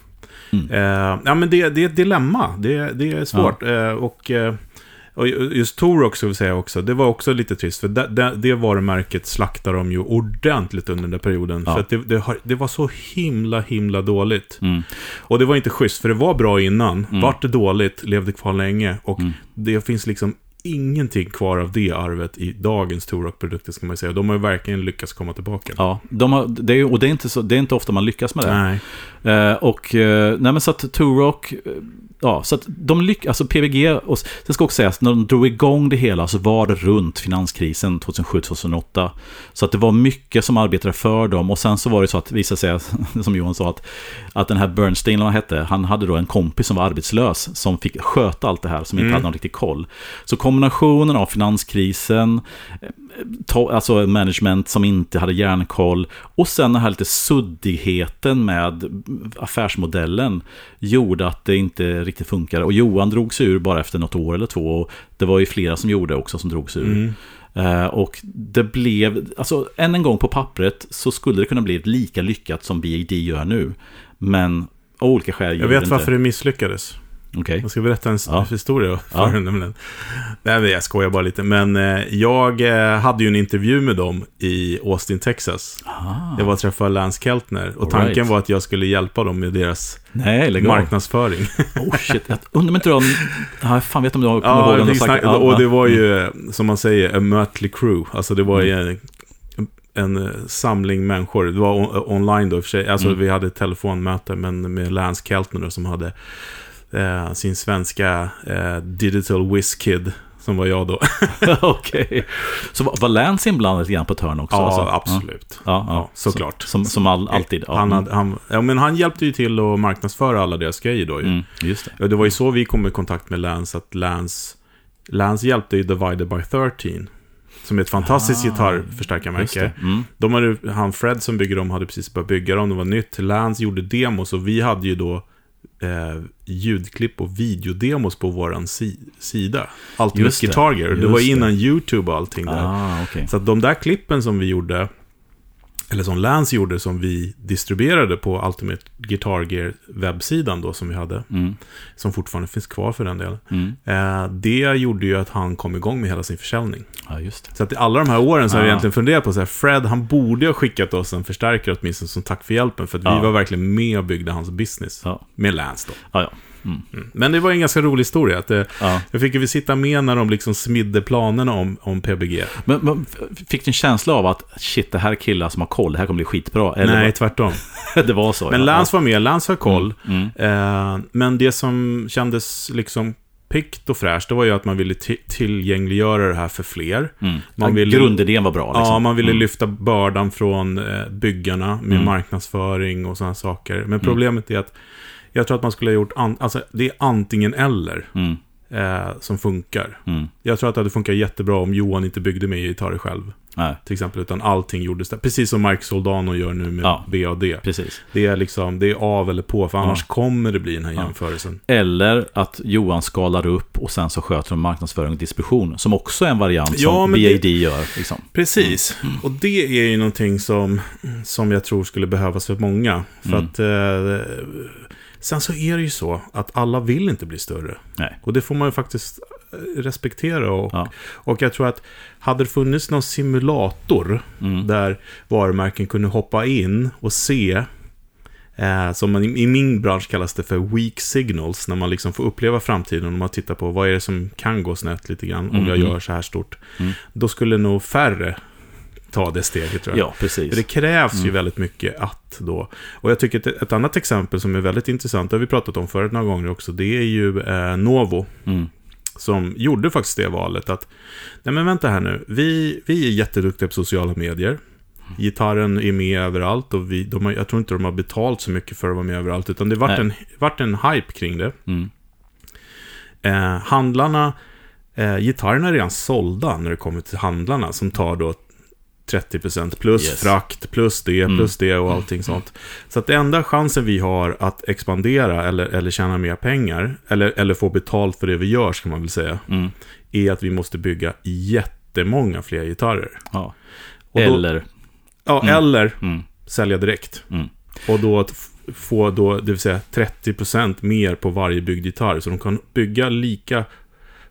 Mm. Eh, ja, men det, det är ett dilemma. Det, det är svårt. Eh, och, eh, och just Torok, ska vi säga också, det var också lite trist. För det, det, det varumärket slaktar de ju ordentligt under den där perioden. Ja. För det, det, det var så himla, himla dåligt. Mm. Och det var inte schysst, för det var bra innan. Mm. Vart det dåligt, levde kvar länge. Och Mm. det finns liksom ingenting kvar av det arvet i dagens Torok-produkter, ska man säga. De har ju verkligen lyckats komma tillbaka. Ja, de har, det är, och det är, inte så, det är inte ofta man lyckas med det. Nej. Eh, och, eh, nej men så att eh, ja, så att de lyckas, alltså PVG, och det ska också sägas, när de drog igång det hela så var det runt finanskrisen 2007-2008. Så att det var mycket som arbetade för dem och sen så var det så att, visa sig, som Johan sa, att, att den här Bernstein, han hette, han hade då en kompis som var arbetslös, som fick sköta allt det här, som inte Mm. hade någon riktig koll. Så kombinationen av finanskrisen, to- alltså management som inte hade järnkoll och sen den här lite suddigheten med affärsmodellen gjorde att det inte riktigt funkade. Och Johan drog sig ur bara efter något år eller två. Och det var ju flera som gjorde också som drog sig ur. Mm. Eh, och det blev, alltså än en gång på pappret så skulle det kunna bli lika lyckat som BAD gör nu. Men av olika skäl Jag vet varför det misslyckades. Okej. Jag ska berätta en Ja. historia för Ja. nämligen. Nej, jag skojar bara lite. Men eh, jag eh, hade ju en intervju med dem i Austin, Texas. Ah. Jag var och träffade Lance Keltner. Och All tanken right. var att jag skulle hjälpa dem med deras Nej, marknadsföring. Oh shit, jag undrar om inte de... Ja, fan vet om jag kommer ja, ihåg om det de snack, ja, och det var ju, eh, som man säger, a mötlig crew. Alltså det var ju en, en eh, samling människor. Det var on, online då i och för sig. Alltså Mm. vi hade ett telefonmöte men med Lance Keltner då, som hade eh, sin svenska eh, digital whiz kid. Som var jag då. Okej. Så var, Lance inblandad lite grann på ett hörn också? ja, alltså? absolut. Ja, ja, Ja, såklart. Som, som all, alltid. Ja, Han, mm. hade, han, ja, men han hjälpte ju till att marknadsföra alla deras grejer då ju. Mm, just det. Det var ju så vi kom i kontakt med Lance, att Lance, Lance hjälpte ju Divided by 13. Som är ett fantastiskt Ah, gitarrförstärkarmärke. Mm. De hade, han Fred som bygger dem hade precis börjat bygga dem, det var nytt. Lance gjorde demos och vi hade ju då eh, ljudklipp och videodemos på våran si sida. Ultimate Just det, Guitar Gear. Det var det. innan YouTube och allting där. Ah, okej. Så att de där klippen som vi gjorde, eller som Lance gjorde, som vi distribuerade på Ultimate Guitar Gear webbsidan då som vi hade, Mm, som fortfarande finns kvar för den delen. mm. Eh, det gjorde ju att han kom igång med hela sin försäljning. Ja, just det. Så att i alla de här åren så har jag Ah. egentligen funderat på så här, Fred, han borde ha skickat oss en förstärkare åtminstone som tack för hjälpen, för att vi Ja. var verkligen med och byggde hans business. Ja, Med Lance då. ja. ja. Mm. Mm. Men det var en ganska rolig historia. Att, eh, ja. jag fick ju sitta med när de liksom smidde planerna om, om PBG. Men, men fick du en känsla av att shit, det här är killar som har koll, det här kommer bli skitbra? Eller Nej, tvärtom. var, det var så? Men ja. Lance var med, Lance har koll. Mm. Eh, men det som kändes liksom pikt och fräscht, det var ju att man ville ti- tillgängliggöra det här för fler. Mm. Man ja, vill- Grundidén var bra. Liksom. Ja, man ville Mm. lyfta bördan från eh, byggarna med Mm. marknadsföring och sådana saker. Men problemet är att jag tror att man skulle ha gjort, an- alltså det är antingen eller Mm. eh, som funkar. Mm. Jag tror att det hade funkat jättebra om Johan inte byggde med gitarrer själv. Nej, till exempel, utan allting gjordes där. Precis som Mike Soldano gör nu med Ja. BAD. precis. Det är liksom, det är av eller på, för annars Ja. kommer det bli den här Ja. jämförelsen. Eller att Johan skalar upp och sen så sköter de marknadsföring och distribution. Som också är en variant som BAD det- gör. Liksom. Precis, och det är ju någonting som, som jag tror skulle behövas för många. För Mm. att, eh, sen så är det ju så att alla vill inte bli större. Nej. Och det får man ju faktiskt eh, respektera. Och, Ja. och jag tror att hade det funnits någon simulator Mm. där varumärken kunde hoppa in och se Eh, som man, i min bransch kallas det för weak signals, när man liksom får uppleva framtiden och man tittar på vad är det som kan gå snett lite grann om jag Mm. gör så här stort. Mm. Då skulle nog färre ta det steget tror jag. Ja, precis. Det krävs ju Mm. väldigt mycket att då. Och jag tycker att ett annat exempel som är väldigt intressant, det har vi pratat om förut några gånger också, det är ju eh, Novo. Mm. Som gjorde faktiskt det valet att, nej men vänta här nu, vi, vi är jätteduktiga på sociala medier. Gitarren är med överallt och vi, de har, jag tror inte de har betalt så mycket för att vara med överallt, utan det vart Nej. en, vart en hype kring det. Mm. Eh, handlarna, eh, gitarrerna är redan sålda när det kommer till handlarna som tar då 30% plus Yes. frakt, plus det, Mm. plus det och allting sånt. Så att det enda chansen vi har att expandera eller, eller tjäna mer pengar, eller, eller få betalt för det vi gör, ska man väl säga, Mm. är att vi måste bygga jättemånga fler gitarrer. Ja. Då, Eller... ja, Mm. eller Mm. sälja direkt. Mm. Och då få då, det vill säga 30% mer på varje byggd gitarr. Så de kan bygga lika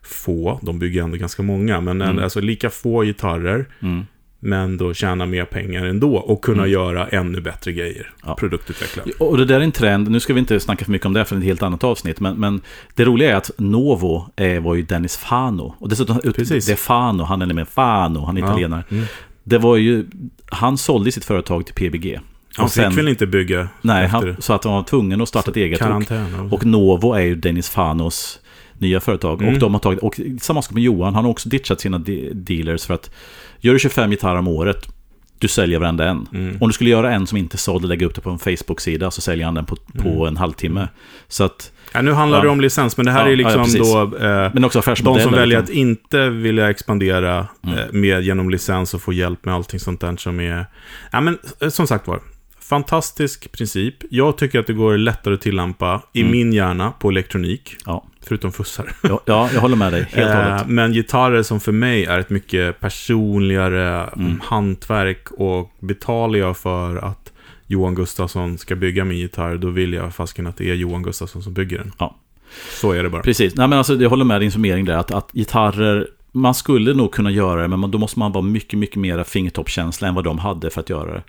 få, de bygger ändå ganska många, men Mm. alltså lika få gitarrer, Mm. Men då tjäna mer pengar ändå och kunna Mm. göra ännu bättre grejer. Ja. Produktutveckla. Och det där är en trend, nu ska vi inte snacka för mycket om det för det är ett helt annat avsnitt, men, men det roliga är att Novo eh, var ju Dennis Fano. Och dessutom, ut- Precis. det är Fano, han är nämligen Fano, han är Ja. italienare. Mm. Det var ju, han sålde sitt företag till PBG. Han Och fick sen- väl inte bygga Nej, han, så att han var tvungen att starta ett eget. Och, och Novo är ju Dennis Fanos nya företag. Mm. Och de har tagit, och samma sak med Johan, han har också ditchat sina de- dealers för att gör du 25 gitarrer om året, du säljer varenda en. mm. Om du skulle göra en som inte sålde och lägga upp det på en Facebook-sida så säljer han den på, på Mm. en halvtimme. Så att, ja, nu handlar Ja. det om licens, men det här Ja, är ja, liksom precis. då... Eh, men också de som väljer att liksom. inte vilja expandera Mm. eh, med genom licens och få hjälp med allting sånt där som är... Ja, men eh, som sagt var. Fantastisk princip. Jag tycker att det går lättare att tillämpa i Mm. min hjärna på elektronik. Ja. Förutom fussar. Ja, ja, jag håller med dig. Helt och Eh, hållet. Men gitarrer som för mig är ett mycket personligare Mm. mm. hantverk och betalar jag för att Johan Gustafsson ska bygga min gitarr, då vill jag fasken att det är Johan Gustafsson som bygger den. Ja. Så är det bara. Precis. Nej, men alltså, jag håller med din summering där. Att, att gitarrer, man skulle nog kunna göra det, men då måste man vara mycket, mycket mer fingertoppskänsla än vad de hade för att göra det.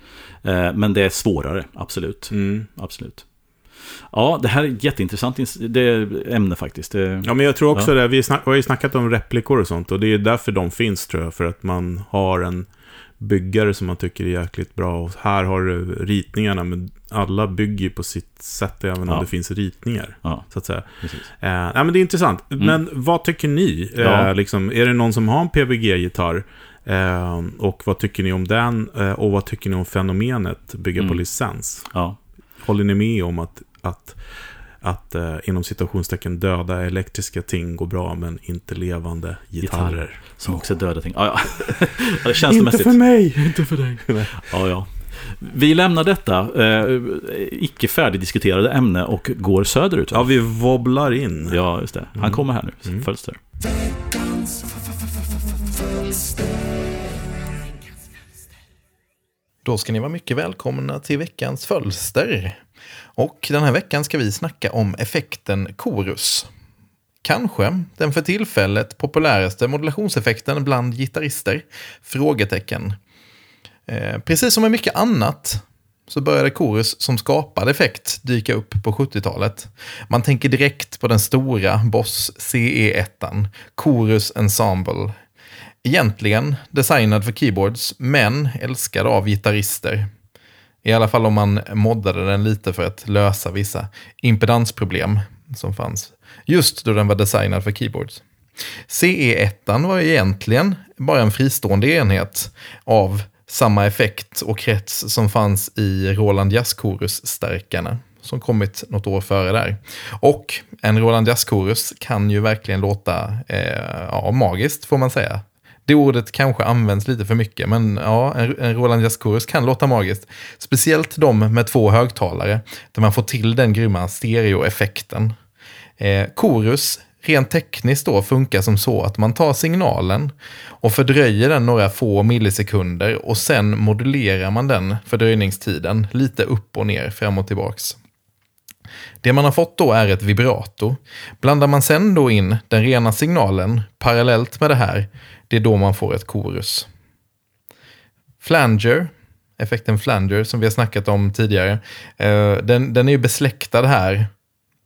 Eh, men det är svårare, absolut. Mm. absolut. Ja, det här är ett jätteintressant det ämne faktiskt. Det, Ja, men jag tror också det. Vi snack, har ju snackat om replikor och sånt. Och det är därför de finns, tror jag. För att man har en byggare som man tycker är jäkligt bra. Och här har du ritningarna, men alla bygger på sitt sätt, även Ja. om det finns ritningar. ja, Så att säga. Eh, nej, men det är intressant. Men vad tycker ni? Eh, Ja. liksom, är det någon som har en PBG-gitarr? Eh, och vad tycker ni om den? Eh, och vad tycker ni om fenomenet bygga på Mm. licens? Ja, Håller ni med om att, att, att eh, inom citationstecken döda elektriska ting går bra, men inte levande gitarrer? Gitarrer. som också är döda ting. Ja, ja. det känns mässigt. mig! Inte för dig. Ja, ja. Vi lämnar detta eh, icke färdigdiskuterade ämne och går söderut. Ja, vi wobblar in. Ja, just det. Han Mm. kommer här nu. Mm. Fölster. Då ska ni vara mycket välkomna till veckans fölster. Och den här veckan ska vi snacka om effekten korus. Kanske den för tillfället populäraste modulationseffekten bland gitarrister? Frågetecken. Eh, precis som med mycket annat så började korus som skapade effekt dyka upp på 70-talet. Man tänker direkt på den stora Boss CE1, korus Ensemble. Egentligen designad för keyboards, men älskad av gitarrister. I alla fall om man moddade den lite för att lösa vissa impedansproblem som fanns. Just då den var designad för keyboards. CE1 var egentligen bara en fristående enhet av samma effekt och krets som fanns i Roland Jazz Chorus-stärkarna som kommit något år före där. Och en Roland Jazz Chorus kan ju verkligen låta eh, ja, magiskt får man säga. Det ordet kanske används lite för mycket, men ja, en, Roland Jazz kan låta magiskt. Speciellt de med två högtalare, där man får till den grymma stereoeffekten. Eh, chorus rent tekniskt då funkar som så att man tar signalen och fördröjer den några få millisekunder och sen modulerar man den fördröjningstiden lite upp och ner, fram och tillbaks. Det man har fått då är ett vibrato. Blandar man sen då in den rena signalen parallellt med det här, det är då man får ett korus. Flanger, effekten flanger som vi har snackat om tidigare, eh, den, den är ju besläktad här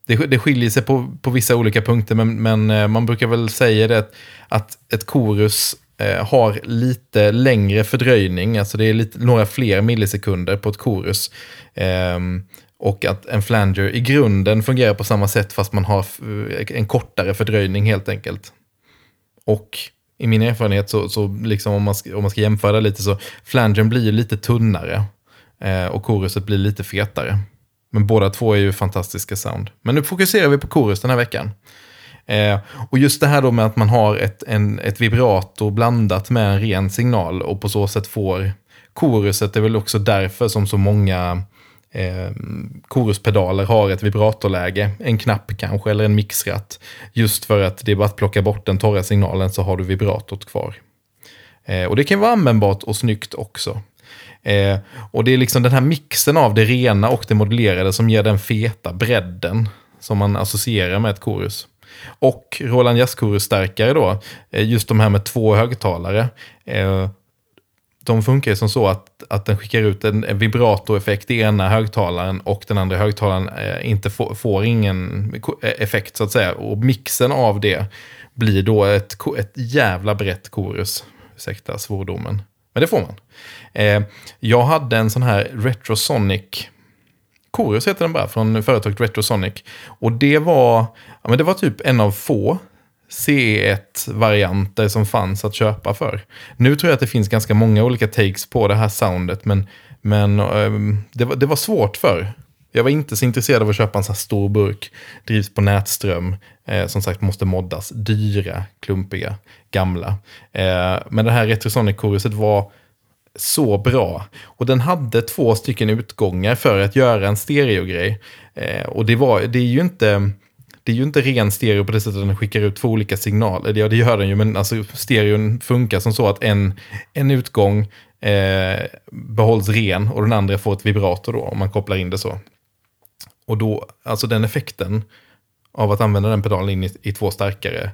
det, det skiljer sig på, på vissa olika punkter, men, men eh, man brukar väl säga det att ett korus eh, har lite längre fördröjning, alltså det är lite, några fler millisekunder på ett korus. Eh, och att en flanger i grunden fungerar på samma sätt fast man har en kortare fördröjning helt enkelt. Och i min erfarenhet så, så liksom om, man ska, om man ska jämföra lite så flangern blir lite tunnare eh, och koruset blir lite fetare. Men båda två är ju fantastiska sound. Men nu fokuserar vi på korus den här veckan. Eh, och just det här då med att man har ett, en, ett vibrato blandat med en ren signal och på så sätt får koruset. Det är väl också därför som så många eh, koruspedaler har ett vibratorläge. En knapp kanske, eller en mixratt. Just för att det är bara att plocka bort den torra signalen så har du vibratot kvar. Eh, och det kan vara användbart och snyggt också. Eh, och det är liksom den här mixen av det rena och det modellerade som ger den feta bredden som man associerar med ett korus. Och Roland Jazz-korusstärkare då, eh, just de här med två högtalare. Eh, de funkar ju som så att, att den skickar ut en, en vibratoeffekt i ena högtalaren och den andra högtalaren eh, inte får, får ingen eh, effekt så att säga. Och mixen av det blir då ett, ett jävla brett korus. Ursäkta svordomen. Men det får man. Eh, jag hade en sån här Retrosonic Chorus heter den bara, från företaget Retrosonic. Och det var, ja, men det var typ en av få CE1-varianter som fanns att köpa för. Nu tror jag att det finns ganska många olika takes på det här soundet, men, men ehm, det, var, det var svårt för. Jag var inte så intresserad av att köpa en sån här stor burk, drivs på nätström, eh, som sagt måste moddas, dyra, klumpiga, gamla. Eh, men det här Retrosonic-koruset var så bra. Och den hade två stycken utgångar för att göra en stereogrej. Eh, och det, var, det är ju inte... Det är ju inte ren stereo på det sättet att den skickar ut två olika signaler. Ja, det gör den ju, men alltså, stereon funkar som så att en, en utgång eh, behålls ren och den andra får ett vibrato då, om man kopplar in det så. Och då, alltså den effekten av att använda den pedalen in i, i två starkare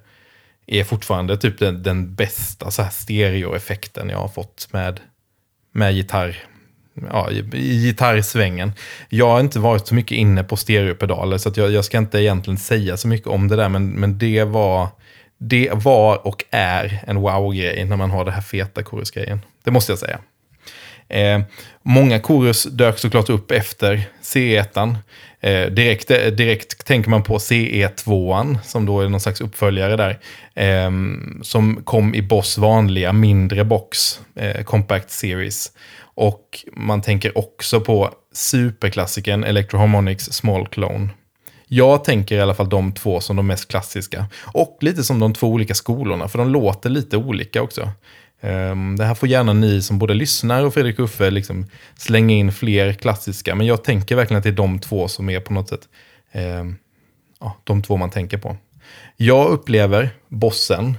är fortfarande typ den, den bästa så här stereoeffekten jag har fått med, med gitarr. Ja, i, gitarrsvängen. Jag har inte varit så mycket inne på stereopedaler så jag, jag, ska inte egentligen säga så mycket om det där. Men, men det, var, det var och är en wow-grej när man har det här feta korusgrejen. Det måste jag säga. Eh, många korus dök såklart upp efter C1. Eh, direkt, eh, direkt tänker man på CE2 som då är någon slags uppföljare där. Eh, som kom i Boss vanliga mindre box, eh, Compact Series. Och man tänker också på superklassikern Electroharmonics Small Clone. Jag tänker i alla fall de två som de mest klassiska. Och lite som de två olika skolorna, för de låter lite olika också. Ehm, det här får gärna ni som både lyssnar och Fredrik Uffe liksom slänga in fler klassiska. Men jag tänker verkligen att det är de två som är på något sätt ehm, ja, de två man tänker på. Jag upplever bossen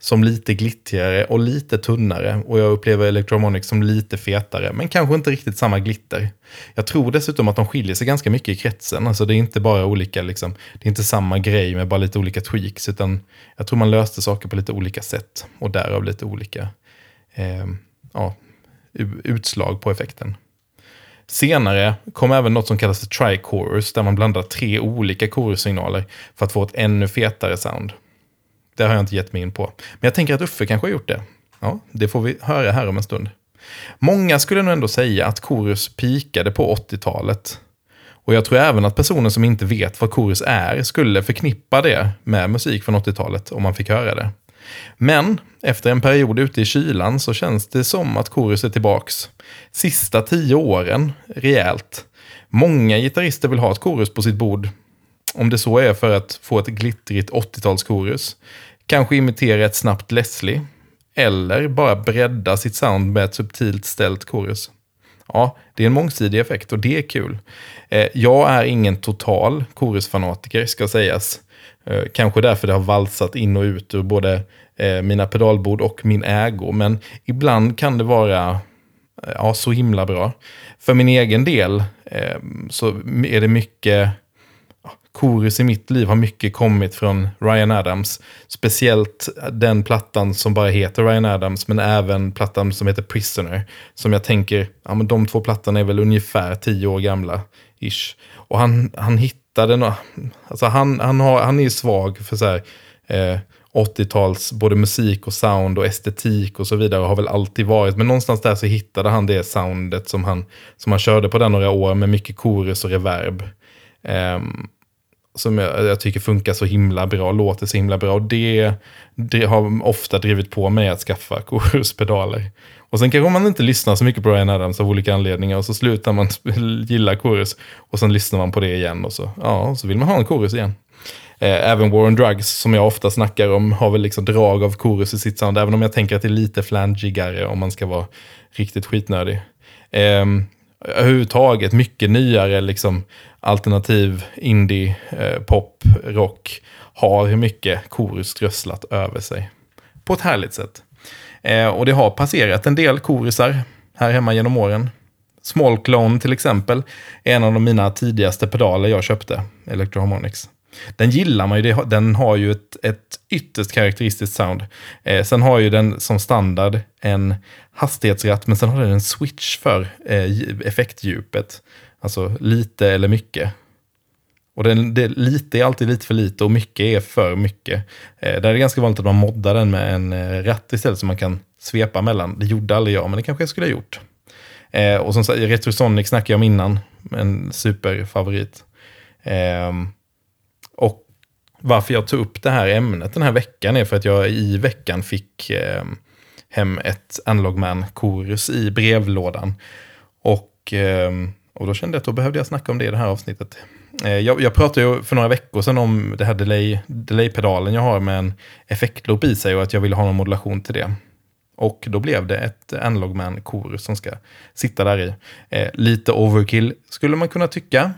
som lite glittrigare och lite tunnare. Och jag upplever Electromonic som lite fetare, men kanske inte riktigt samma glitter. Jag tror dessutom att de skiljer sig ganska mycket i kretsen. Alltså det är inte bara olika, liksom, det är inte samma grej med bara lite olika tweaks, utan jag tror man löste saker på lite olika sätt. Och därav lite olika eh, ja, utslag på effekten. Senare kom även något som kallas för trichorus, där man blandar tre olika chorussignaler för att få ett ännu fetare sound. Det har jag inte gett mig in på. Men jag tänker att Uffe kanske har gjort det. Ja, det får vi höra här om en stund. Många skulle nog ändå säga att korus pikade på 80-talet. Och jag tror även att personer som inte vet vad korus är skulle förknippa det med musik från 80-talet om man fick höra det. Men efter en period ute i kylan så känns det som att korus är tillbaks. Sista tio åren, rejält. Många gitarrister vill ha ett korus på sitt bord. Om det så är för att få ett glittrigt 80-talskorus. Kanske imitera ett snabbt Leslie. eller bara bredda sitt sound med ett subtilt ställt chorus. Ja, det är en mångsidig effekt och det är kul. Eh, jag är ingen total chorusfanatiker ska sägas. Eh, kanske därför det har valsat in och ut ur både eh, mina pedalbord och min ägo. Men ibland kan det vara ja, så himla bra. För min egen del så är det mycket Korus i mitt liv har mycket kommit från Ryan Adams. Speciellt den plattan som bara heter Ryan Adams, men även plattan som heter Prisoner. Som jag tänker, ja men de två plattorna är väl ungefär tio år gamla. Ish. Och han, han hittade, no alltså han, han, har, han är svag för så här, eh, 80-tals både musik och sound och estetik och så vidare har väl alltid varit. Men någonstans där så hittade han det soundet som han, som han körde på den några år med mycket chorus och reverb. Um, som jag, jag, tycker funkar så himla bra, låter så himla bra. Och det, det har ofta drivit på mig att skaffa choruspedaler. Och sen kanske man inte lyssnar så mycket på Ryan Adams av olika anledningar och så slutar man gilla chorus. Och sen lyssnar man på det igen och så, ja, så vill man ha en chorus igen. Eh, även War on Drugs, som jag ofta snackar om, har väl liksom drag av chorus i sitt sound. Även om jag tänker att det är lite flangigare om man ska vara riktigt skitnödig. Eh, överhuvudtaget mycket nyare liksom, alternativ, indie, eh, pop, rock har mycket korus strösslat över sig. På ett härligt sätt. Eh, och det har passerat en del korusar här hemma genom åren. Small Clone till exempel är en av de mina tidigaste pedaler jag köpte, Electroharmonics. Den gillar man ju, den har ju ett, ett ytterst karaktäristiskt sound. Eh, sen har ju den som standard en hastighetsratt, men sen har den en switch för eh, effektdjupet. Alltså lite eller mycket. Och det, det, lite är alltid lite för lite och mycket är för mycket. Eh, där är det ganska vanligt att man moddar den med en eh, ratt istället som man kan svepa mellan. Det gjorde aldrig jag, men det kanske jag skulle ha gjort. Eh, och som sagt, Retrosonic snackade jag om innan. En superfavorit. Eh, och varför jag tog upp det här ämnet den här veckan är för att jag i veckan fick eh, hem ett Analogman-korus i brevlådan. Och, eh, och då kände jag att då behövde jag snacka om det i det här avsnittet. Eh, jag, jag pratade ju för några veckor sedan om det här delay, delay-pedalen jag har med en effektloop i sig och att jag ville ha någon modulation till det. Och då blev det ett Analogman-kor som ska sitta där i. Eh, lite overkill skulle man kunna tycka.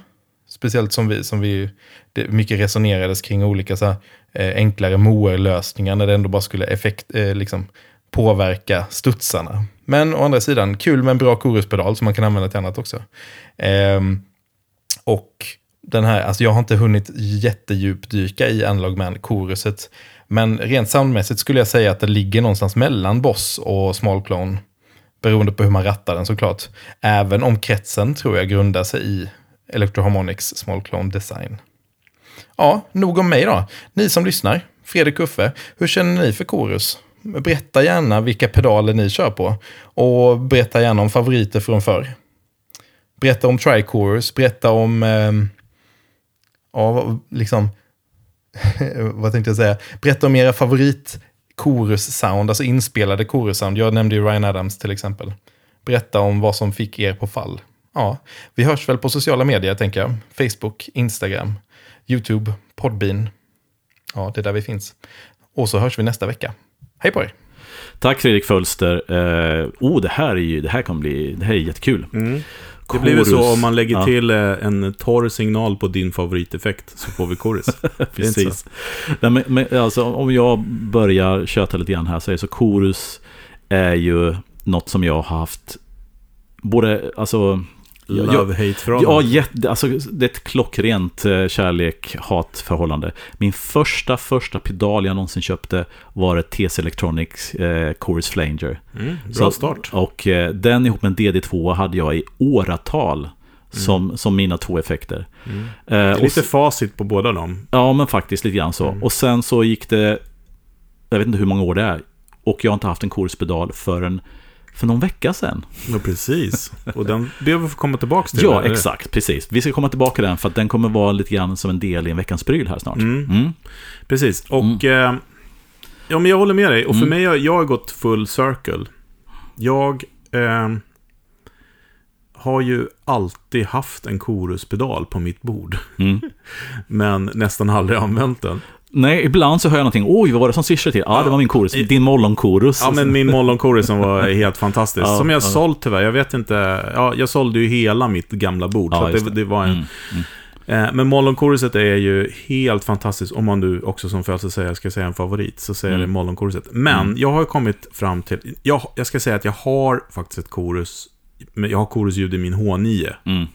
Speciellt som vi, som vi det mycket resonerades kring olika så här, eh, enklare moer-lösningar när det ändå bara skulle effekt, eh, liksom, påverka studsarna. Men å andra sidan, kul med en bra koruspedal som man kan använda till annat också. Ehm, och den här, alltså jag har inte hunnit jättedjupdyka i Analog Man koruset. Men rent soundmässigt skulle jag säga att det ligger någonstans mellan Boss och Small Clone. Beroende på hur man rattar den såklart. Även om kretsen tror jag grundar sig i Electroharmonics Small Clone Design. Ja, nog om mig då. Ni som lyssnar, Fredrik Uffe, hur känner ni för korus? Berätta gärna vilka pedaler ni kör på. Och berätta gärna om favoriter från förr. Berätta om tricores, berätta om... Eh, ja, liksom... vad tänkte jag säga? Berätta om era favorit chorus-sound, alltså inspelade chorus-sound. Jag nämnde ju Ryan Adams till exempel. Berätta om vad som fick er på fall. Ja, vi hörs väl på sociala medier, tänker jag. Facebook, Instagram, YouTube, Podbean. Ja, det är där vi finns. Och så hörs vi nästa vecka. Hej på er! Tack Fredrik Fölster. Uh, oh, det här är ju, det här kommer bli, det här är jättekul. Mm. Det blir väl så om man lägger ja. till eh, en torr signal på din favoriteffekt så får vi chorus. Precis. Nej, men, men, alltså, om jag börjar köta lite grann här så är så chorus är ju något som jag har haft både, alltså Love-hate-förhållande. Ja, jätte, alltså, det är ett klockrent eh, kärlek-hat-förhållande. Min första, första pedal jag någonsin köpte var ett TC Electronics eh, Chorus Flanger. Mm, bra Så, start. Och eh, den ihop med en DD2 hade jag i åratal. Mm. Som, som mina två effekter. Mm. Eh, lite facit på båda dem. Ja, men faktiskt lite grann så. Mm. Och sen så gick det, jag vet inte hur många år det är. Och jag har inte haft en chorus-pedal förrän för någon vecka sedan. Ja, precis. Och den ber vi få komma tillbaka till. Ja, eller? exakt. Precis. Vi ska komma tillbaka till den för att den kommer vara lite grann som en del i en veckans pryl här snart. Mm. Mm. Precis. Och mm. eh, ja, men jag håller med dig. Och för mm. mig, har jag har gått full circle. Jag eh, har ju alltid haft en koruspedal på mitt bord. Mm. men nästan aldrig använt den. Nej, ibland så hör jag någonting. Oj, vad var det som swishade till? Ja, det var min chorus. Din mollonchorus. Ja, men min mollonchorus som var helt fantastisk. Ja, som jag ja. sålt tyvärr. Jag vet inte. Ja, jag sålde ju hela mitt gamla bord. Ja, så det, det. var en... Mm, mm. Eh, men mollonchoruset är ju helt fantastiskt. Om man nu också som födelsesägare ska säga en favorit, så säger Mm. det mollonchoruset. Men Mm. jag har kommit fram till... Jag, jag ska säga att jag har faktiskt ett men Jag har chorusljud i min H9, Mm.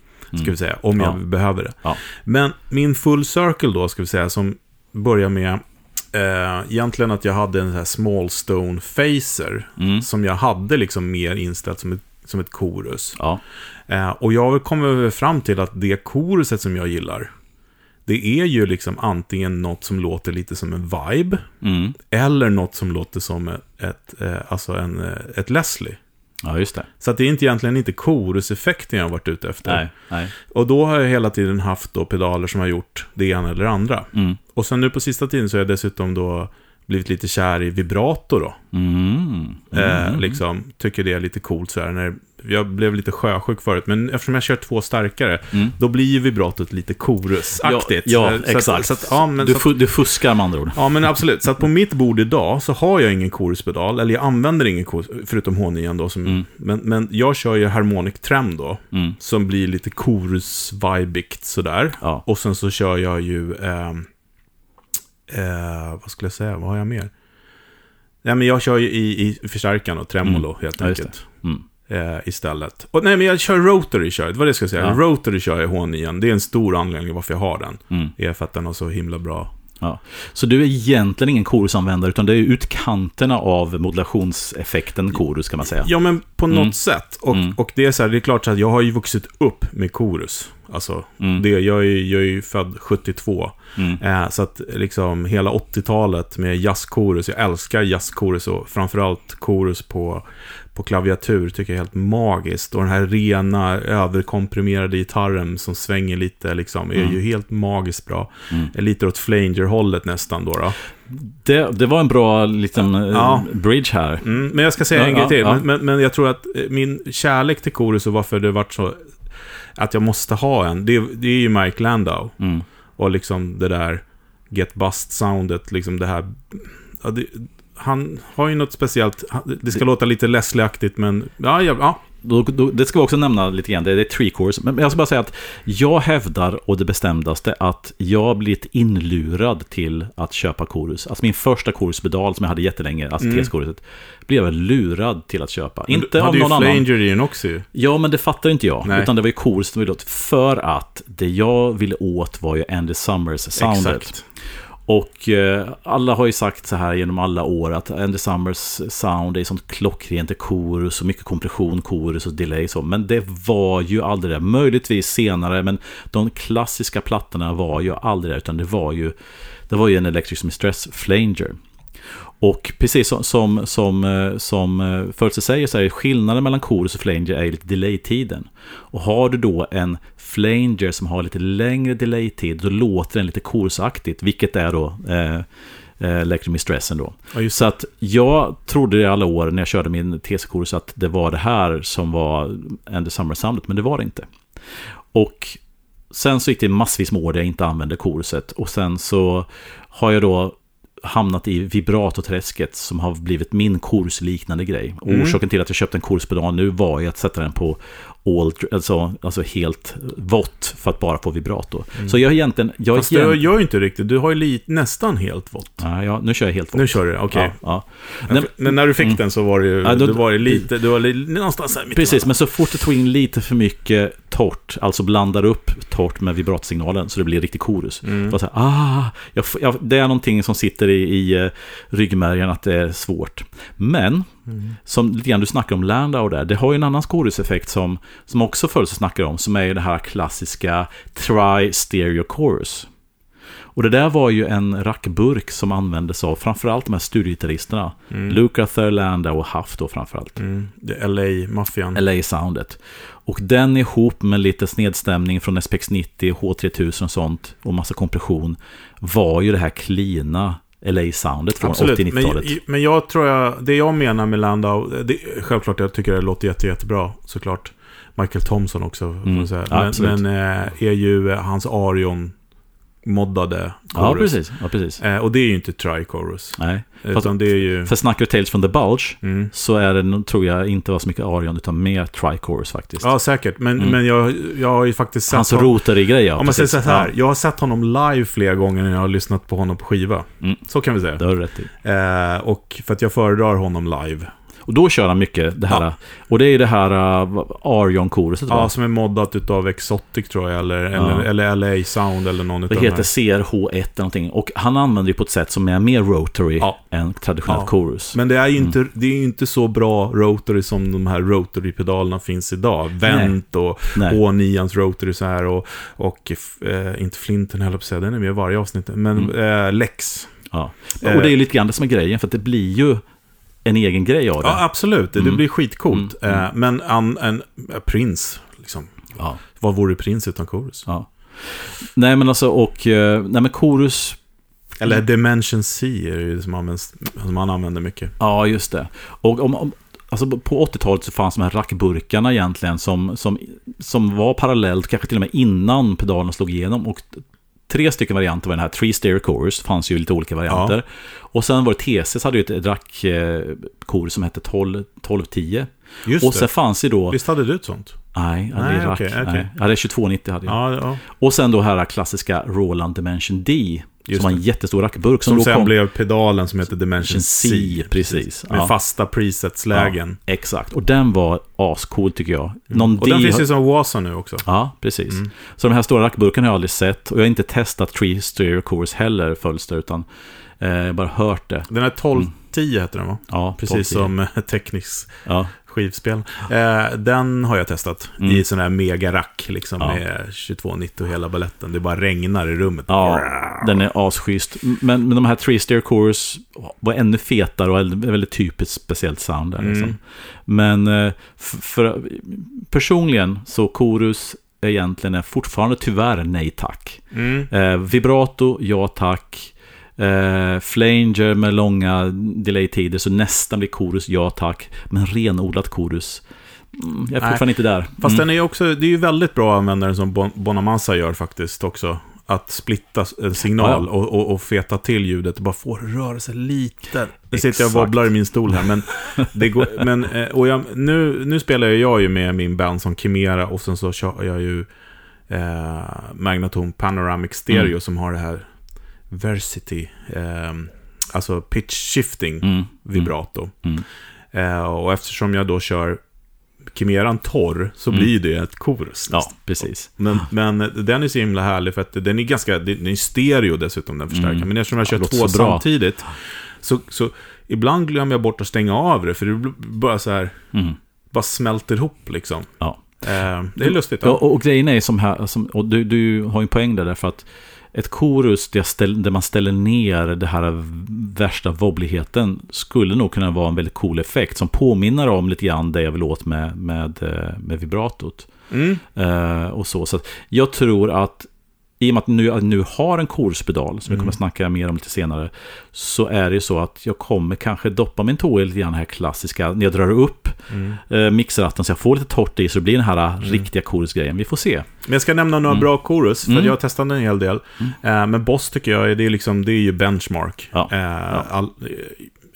ska vi säga. Om jag Ja. behöver det. Men min full circle då, ska vi säga, som börjar med... Eh, egentligen att jag hade en sån här small stone phaser. Mm. Som jag hade liksom mer inställt som ett, som ett chorus. Ja. Eh, och jag kommit fram till att det koruset som jag gillar, det är ju liksom antingen något som låter lite som en vibe, Mm. eller något som låter som ett, ett, eh, alltså en, eh, ett Leslie. Ja, just det. Så det är inte egentligen inte koruseffekten jag har varit ute efter. Nej, nej. Och då har jag hela tiden haft då pedaler som har gjort det ena eller det andra. Mm. Och sen nu på sista tiden så har jag dessutom då blivit lite kär i vibrato då. Mm. Eh, Mm. liksom, tycker det är lite coolt så här. När jag blev lite sjösjuk förut, men eftersom jag kör två starkare, Mm. då blir ju vibratot lite korusaktigt. Ja, ja Så att- exakt. Så att, ja, men, du, så att, du fuskar med andra ord. ja, men absolut. Så att på mitt bord idag så har jag ingen koruspedal, eller jag använder ingen korus, förutom H9 då. Som, Mm. men, men jag kör ju Harmonic Trem då, Mm. som blir lite korus-vibigt sådär. Ja. Och sen så kör jag ju, ehm, eh, vad skulle jag säga, vad har jag mer? Nej, men jag kör ju i, i förstärkaren och tremolo Mm. helt Ja, enkelt. Mm. Eh, istället. Och, nej, men jag kör rotary kör, det var det jag skulle säga. Ja. Rotary kör jag i H9. Det är en stor anledning varför jag har den. Mm. Är för att den har så himla bra. Ja. Så du är egentligen ingen korusanvändare, utan det är utkanterna av modulationseffekten korus, kan man säga. Ja, men på Mm. något sätt. Och, Mm. och det är så här, det är klart så att jag har ju vuxit upp med korus. Alltså, Mm. det, jag, är, jag är ju född 72. Mm. Eh, så att liksom hela 80-talet med jazzkorus, jag älskar jazzkorus och framförallt korus på, på klaviatur tycker jag är helt magiskt. Och den här rena, överkomprimerade gitarren som svänger lite liksom, är Mm. ju helt magiskt bra. Mm. Lite åt Flanger-hållet nästan då. då. Det, det var en bra liten eh, Ja. bridge här. Mm, men jag ska säga Ja, en grej ja, till. ja. Men, men, men jag tror att eh, min kärlek till korus och varför det varit så... Att jag måste ha en, det, det är ju Mike Landau. Mm. Och liksom det där Get Bust-soundet, liksom det här... Ja, det, han har ju något speciellt, det ska låta lite Leslie-aktigt men... Ja, ja, ja. Då, då, det ska vi också nämna lite grann, det är, det tree course. Men jag ska bara säga att jag hävdar, och det bestämdaste, att jag blivit inlurad till att köpa korus. Alltså min första koruspedal som jag hade jättelänge, alltså Mm. TS-koruset, blev jag lurad till att köpa. Men Inte du av hade någon ju annan. Flanger i den också ju. Ja, men det fattar inte jag. Nej. Utan det var ju korus som ville åt. För att det jag ville åt var ju Andy Summers-soundet. Och eh, alla har ju sagt så här genom alla år att Andy Summers sound är sånt klockrent, det är och mycket kompression, korus och delay så. Men det var ju aldrig det. Möjligtvis senare, men de klassiska plattorna var ju aldrig det, utan det var ju, det var ju en Electric Mistress Flanger. Och precis som, som, som, eh, som eh, Förutse säger så är skillnaden mellan chorus och flanger är lite delay-tiden. Och har du då en flanger som har lite längre delay-tid, då låter den lite chorusaktigt, vilket är då eh, eh, Electric Mistressen då. Ja, Så att jag trodde i alla år när jag körde min TC-kurs att det var det här som var Andy Summer-soundet, men det var det inte. Och sen så gick det massvis med år där jag inte använde kurset och sen så har jag då hamnat i vibratoträsket som har blivit min kursliknande grej. Och Mm. Orsaken till att jag köpte en kurspedal nu var ju att sätta den på all, alltså, alltså helt vått för att bara få vibrato. Så jag är egentligen... Jag Mm. Fast egentligen gör ju inte riktigt, du har ju lite, nästan helt vått. ja, ja, nu kör jag helt vått. Nu kör du, okej. Ja, ja. Men, men när du fick den så var det ju, Ja, då- du var ju lite, du var li, någonstans här mitt Precis, men så fort du tog in lite för mycket torrt, alltså blandar upp torrt med vibratosignalen så det blir riktig chorus. Mm. Så här, ah, jag, jag, det är någonting som sitter i, i eh, ryggmärgen att det är svårt. Men, Mm. som lite grann du snackar om Landau där, det har ju en annan choruseffekt som, som också förut snackar om, som är ju det här klassiska tri-stereo chorus. Och det där var ju en rackburk som användes av framförallt de här studiogitarristerna. Mm. Lukather, Landau och Huff då framförallt. Mm. LA-maffian. LA-soundet. Och den ihop med lite snedstämning från SPX 90, H3000 och sånt och massa kompression var ju det här cleana LA-soundet från Absolut, 80-90-talet. men, men jag tror jag, det jag menar med Landau, det, självklart jag tycker det låter jätte, jättebra, såklart. Michael Thompson också, får man Mm, säga. ja, Men, absolut. men eh, är ju hans Arion moddade Ja, chorus. precis. Ja, precis. Eh, och det är ju inte tri-chorus. Nej. Utan Fast, det är ju... för snackar vi Tales from the Bulge Mm. så är det, tror jag, inte var så mycket Arion utan mer Trichorus faktiskt. Ja, säkert. Men, Mm. men jag, jag har ju faktiskt sett Hans honom... rotary-grej, ja. Om man säger så här, jag har sett honom live flera gånger när jag har lyssnat på honom på skiva. Mm. Så kan vi säga. Ja, det har du rätt i. Eh, och för att jag föredrar honom live. Och då kör han mycket det här. Ja. Och det är det här uh, Arion-koruset, Ja, va? som är moddat utav Exotic tror jag, eller, Ja. eller, eller LA Sound eller någon Det heter här. CRH1 eller någonting. Och han använder det på ett sätt som är mer rotary Ja. än traditionellt Ja. chorus. Men det är ju inte, Mm. det är ju inte så bra rotary som de här rotary-pedalerna finns idag. Vent och Nej. H9ans rotary så här och, och eh, inte Flinten heller på att säga, den är med i varje avsnitt. Men Mm. eh, Lex. Ja. Eh. Och det är lite grann det som är grejen, för att det blir ju en egen grej av det. Ja, absolut. Det, det Mm. blir skitcoolt. Mm, mm. Eh, men en, eh, Prince, liksom. Ja. Vad vore Prince utan chorus? ja. Nej, men alltså, och... eh, Nej, men chorus... Eller Dimension C är det som, används, som han använder mycket. Ja, just det. Och om, om, alltså på 80-talet så fanns de här rackburkarna egentligen som, som, som var parallellt, kanske till och med innan pedalerna slog igenom. Och tre stycken varianter var den här Three Stereo Chorus, det fanns ju lite olika varianter. Och sen var det TCS hade ju ett rack-chorus som hette 12, 1210. Just Och det. sen fanns ju då... Visst hade du ett sånt? Nej, ja, det Nej, rack. okej, okej. Nej. Ja, det är 2290 hade jag. Ja, ja. Och sen då här klassiska Roland Dimension D. Just som var en jättestor rackburk. Som, Som sen kom... blev pedalen som heter Dimension C. C, precis. Med Ja. fasta presetslägen. Exakt, och den var ascool tycker jag. Någon Mm. Och den D finns har- ju som Wasa nu också. Ja, precis. Mm. Så de här stora rackburkarna har jag aldrig sett. Och jag har inte testat Tree Stereo Course heller, Fölster, utan eh, bara hört det. Den här 1210 heter den va? Ja, Precis 12. som eh, teknisk Ja, skivspel. Eh, den har jag testat Mm. i sån här megarack liksom Ja. med 2290 och hela balletten. Det bara regnar i rummet. ja den är asschysst. Men, men de här Tree Stereo Course var ännu fetare och väldigt, typiskt speciellt sound där. Liksom. Mm. Men eh, f- för, personligen så Chorus egentligen är fortfarande tyvärr nej tack. Mm. Eh, vibrato, ja tack. Eh, flanger med långa delay-tider, så nästan blir chorus, ja tack. Men renodlat chorus, mm, jag är fortfarande inte där. Fast mm. den är också, det är ju väldigt bra att använda den som Bon- Bonamassa gör faktiskt också. Att splitta en signal Och, och, och feta till ljudet och bara få det röra sig lite. Nu sitter jag och wobblar i min stol här, men, det går, men eh, och jag, nu, nu spelar jag ju med min band som Chimera och sen så kör jag ju eh, Magnaton Panoramic Stereo Mm. som har det här Versity, eh, alltså pitch shifting Mm. vibrato. Mm. Eh, och eftersom jag då kör Chimeran torr så Mm. blir det ett chorus. Ja, precis. Men, men den är så himla härlig för att den är ganska, den är stereo dessutom den förstärkaren. Mm. Men eftersom jag Ja, kör två bra. samtidigt så, så ibland glömmer jag bort att stänga av det för det bara så här, Mm. bara smälter ihop liksom. Ja. Eh, det är lustigt. Ja, Ja. och, och grejen är som här, som, och du, du har ju en poäng där, därför att ett chorus där, man ställer ner det här värsta wobbligheten skulle nog kunna vara en väldigt cool effekt som påminner om lite grann det jag vill åt med, med, eh, med vibratot. Mm. Eh, och så. så jag tror att i och med att nu, att nu har en korspedal, som vi Mm. kommer att snacka mer om lite senare, så är det ju så att jag kommer kanske doppa min tå i lite grann det här klassiska, när jag drar upp Mm. eh, mixratten så jag får lite torrt i, så det blir den här riktiga korusgrejen. Vi får se. Men jag ska nämna några Mm. bra chorus, för Mm. jag har testat en hel del. Eh, men Boss tycker jag, det är, liksom, det är ju benchmark. Ja. Eh, Ja. All,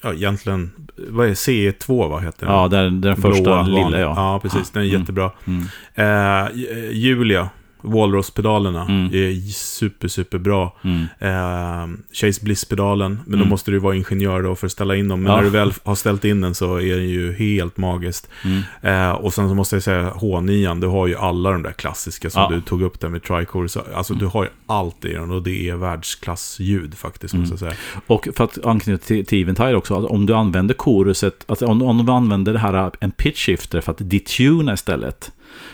ja, egentligen, vad är CE2, vad heter den? Ja, är den första Blåa, lilla, ja. Ja, precis. Den är Mm. jättebra. Mm. Eh, Julia, Walrus-pedalerna, Mm. är super, super bra. Mm. Eh, Chase Bliss-pedalen, men då Mm. måste du vara ingenjör då för att ställa in dem. Men Ja. när du väl har ställt in den så är den ju helt magiskt. Mm. Eh, och sen så måste jag säga H9, du har ju alla de där klassiska som Ja. du tog upp där med Tricores. Alltså du har ju allt i den och det är världsklassljud faktiskt, Mm. måste jag säga. Och för att anknyta till, till Eventide också, att om du använder koruset, alltså om, om du använder det här en pitch shifter för att detuna istället,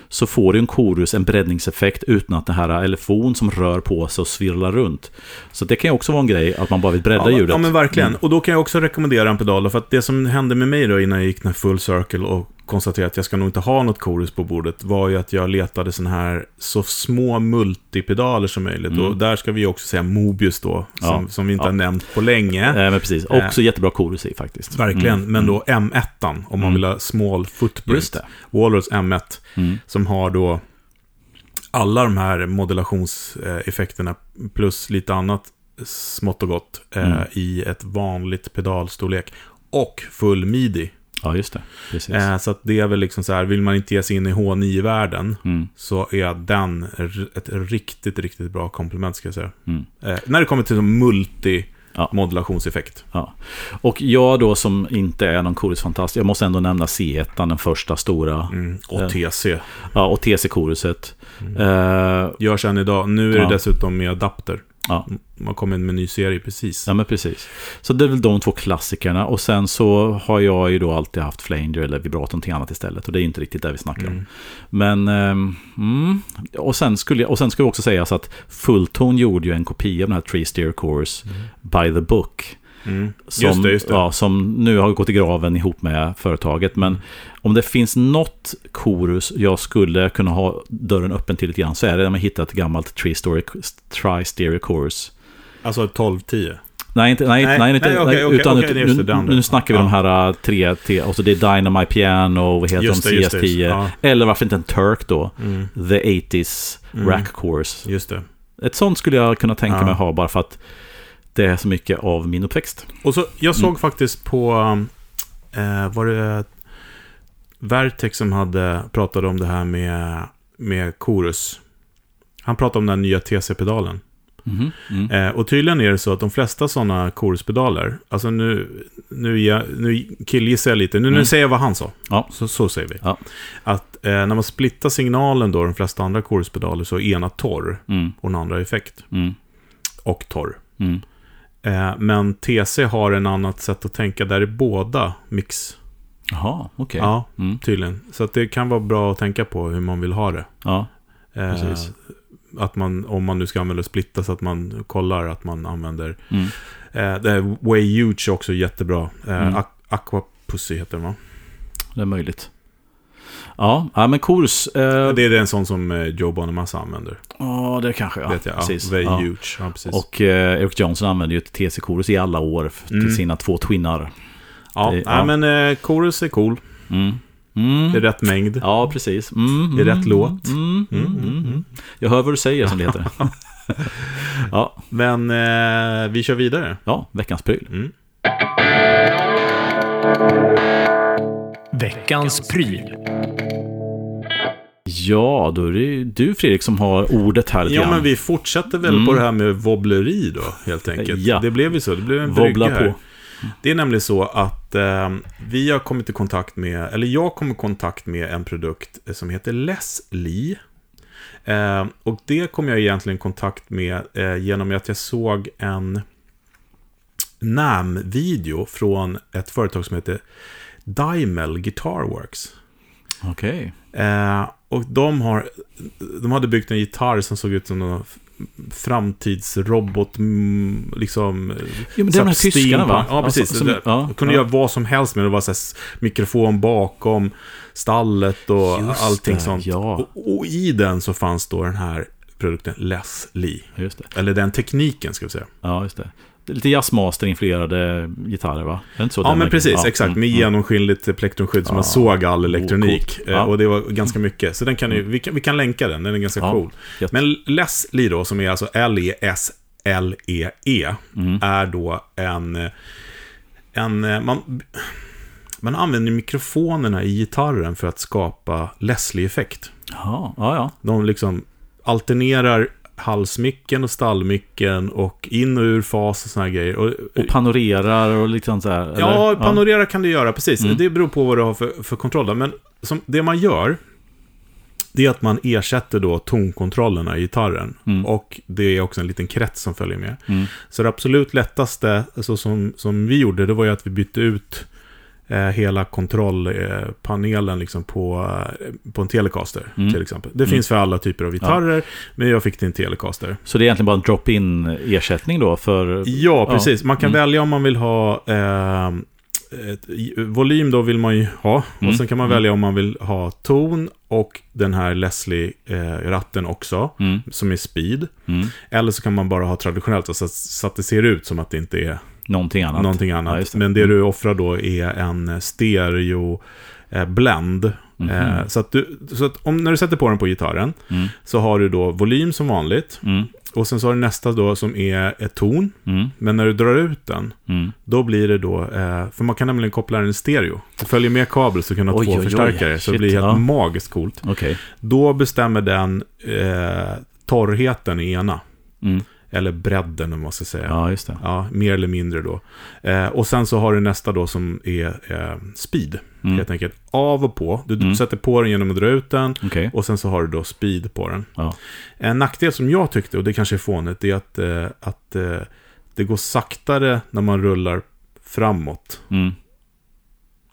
så får du en korus, en breddningseffekt utan att det här elefon som rör på sig och svirlar runt. Så det kan ju också vara en grej, att man bara vill bredda Ja, ljudet. ja, men verkligen. Mm. Och då kan jag också rekommendera en pedal. För att det som hände med mig då innan jag gick den här full circle och konstaterade att jag ska nog inte ha något chorus på bordet var ju att jag letade såna här så små multipedaler som möjligt. Mm. Och där ska vi också säga Mobius då, som, Ja. som vi inte Ja. har nämnt på länge. Eh, men precis, också jättebra korus i faktiskt. Verkligen, Mm. men då M1, om man Mm. vill ha small footprint. Walrus M1, Mm. som har då alla de här modulationseffekterna plus lite annat smått och gott eh, Mm. i ett vanligt pedalstorlek. Och full midi. Ja, just det. Precis. Eh, så att det är väl liksom så här, vill man inte ge sig in i H9-världen Mm. så är den ett riktigt, riktigt bra komplement ska jag säga. Mm. Eh, när det kommer till som Ja. multi-modulationseffekt. Ja. Och jag då som inte är någon chorusfantast, jag måste ändå nämna C1, den första stora. Mm. Och Eh. TC. Ja, och TC-koruset. Eh, Görs än idag. Nu är det Ja. dessutom med adapter. Ja, Man kommer med en ny serie precis. ja, men precis. Så det är väl de två klassikerna. Och sen så har jag ju då alltid haft flanger eller vibrato, någonting annat istället. Och det är inte riktigt det vi snackar om. Mm. Men, mm, och, sen skulle jag, och sen ska jag också säga så att Fulltone gjorde ju en kopia av den här Tree Steer Course by the book. Mm. Som, Just det, just det. Ja, som nu har gått i graven ihop med företaget. Men om det finns något korus jag skulle kunna ha dörren öppen till lite grann så är det när man hittar ett gammalt Tree Story, Tri Stereo Chorus. Alltså 12-10. Nej, inte, nej, Nej, nej, inte, nej, okej, utan är just nu, det, nu snackar vi Ja. de här uh, tre, tre och så det är Dynamite Piano, vad heter Just de, det, just det, CS10, ja. eller varför inte en Turk då, Mm. The 80s Mm. Rack Course. Just det. Ett sånt skulle jag kunna tänka Ja. mig ha bara för att det är så mycket av min uppväxt. Och så, jag såg Mm. faktiskt på, eh, var det Vertex som hade pratade om det här med, med Chorus. Han pratade om den nya TC-pedalen. Mhm, Mm. Eh, och tydligen är det så att de flesta sådana Chorus-pedaler, alltså nu, nu, jag, nu killgissar jag lite, nu, nu Mm. säger jag vad han sa. Ja. Så, så säger vi. Ja. Att eh, när man splittar signalen då, de flesta andra Chorus-pedaler, så är ena torr Mm. och den andra effekt. Mm. Och torr. Eh, men TC har en annat sätt att tänka där är båda mix. Jaha, okej. Ja, Mm. tydligen. Så att det kan vara bra att tänka på hur man vill ha det. Ja, Eh, Precis. att man, om man nu ska använda splitta så att man kollar att man använder. mm. Eh, det är Way Huge är också jättebra. Eh, Mm. Aqu- Aqua Pussy heter den va? det är möjligt. Ja, ja men kurs. Eh, Det är en sån som eh, Joe Bonamassa använder. Ja, det kanske ja. vet jag. Precis. Ja, ja. Huge. Ja, precis. Och eh, Eric Johnson använder ju ett TC-korus i alla år till Mm. sina två twinnar. ja, det- ja. men eh, Chorus är cool. Mm. Mm. Det är rätt mängd. Ja, precis. Mm, Det är mm, rätt låt. Mm, mm. Jag hör vad du säger, som det heter. ja, Men eh, vi kör vidare. ja, veckans pryl. Veckans pryl. Ja, då är det ju du Fredrik som har ordet här Ja, men vi fortsätter väl Mm. på det här med wobbleri då, helt enkelt. Ja. Det blev ju så. Det blev en Wobbla brygga här. på. Det är nämligen så att eh, vi har kommit i kontakt med, eller jag kom i kontakt med en produkt som heter Leslie. Eh, och det kom jag egentligen i kontakt med eh, genom att jag såg en NAM-video från ett företag som heter Dymel Guitar Works. Okej. Eh, och de, har, de hade byggt en gitarr som såg ut som någon framtidsrobot, mm, liksom... Jo, men det är de här tyskarna va? Ja, precis. som- som- Det- ja, kunde ja. göra vad som helst med det. Var så här mikrofon bakom stallet och Just allting det, sånt. ja. Och, och i den så fanns då den här produkten Leslie. Just det. Eller den tekniken, ska vi säga. Ja, just det. Lite jazzmaster-influerade gitarrer va? Är det inte så? Ja, men precis. ja, exakt. mm, Med mm. genomskinligt plektrumskydd så man Ja. såg all elektronik. Ja. Och det var ganska mycket. Så den kan ni, vi, kan, vi kan länka den. Den är ganska Ja, cool. jätte- Men Leslie då, som är alltså L-E-S-L-E-E, Mm. E är då en... en man, man använder mikrofonerna i gitarren för att skapa Leslie-effekt. Ja, ja. De liksom alternerar halsmicken och stallmicken och in och ur fas och såna här grejer. Och, Och panorerar och liksom så här. eller? Ja, panorera kan du göra, precis. Mm. Det beror på vad du har för, för kontroll. där. Men som, det man gör, det är att man ersätter då tonkontrollerna i gitarren. Mm. Och det är också en liten krets som följer med. Mm. Så det absolut lättaste, så som, som vi gjorde, det var ju att vi bytte ut eh, hela kontrollpanelen liksom på, eh, på en Telecaster, Mm. till exempel. Det finns för alla typer av gitarrer, men jag fick det i en Telecaster. Så det är egentligen bara en drop-in ersättning då för... Ja, precis. Man kan Mm. välja om man vill ha eh, ett, volym då vill man ju ha. Mm. Och sen kan man Mm. välja om man vill ha ton och den här Leslie-ratten också, Mm. som är speed. Mm. Eller så kan man bara ha traditionellt, alltså, så att det ser ut som att det inte är Någonting annat. någonting Ja, annat. det. Men det Mm. du offrar då är en stereo eh, blend Mhm. Eh, så att, du, så att om, när du sätter på den på gitarren Mm. så har du då volym som vanligt. Mm. Och sen så har du nästa då som är ett ton. Mm. Men när du drar ut den, Mm. då blir det då, eh, för man kan nämligen koppla den i stereo. Det följer med kabel så kan du ha Oj, två oj, oj. förstärkare. Så det blir helt ja. magiskt coolt. Okej. Då bestämmer den eh, torrheten i ena. Eller bredden om man ska säga. Ja, just det. Ja, mer eller mindre då. Eh, och sen så har du nästa då som är eh, speed. Mm. Helt enkelt. Av och på. Du Mm. sätter på den genom att dra ut den. Okej. Och sen så har du då speed på den. Ja. En nackdel som jag tyckte, och det kanske är fånigt, är att, eh, att eh, det går saktare när man rullar framåt. Mm.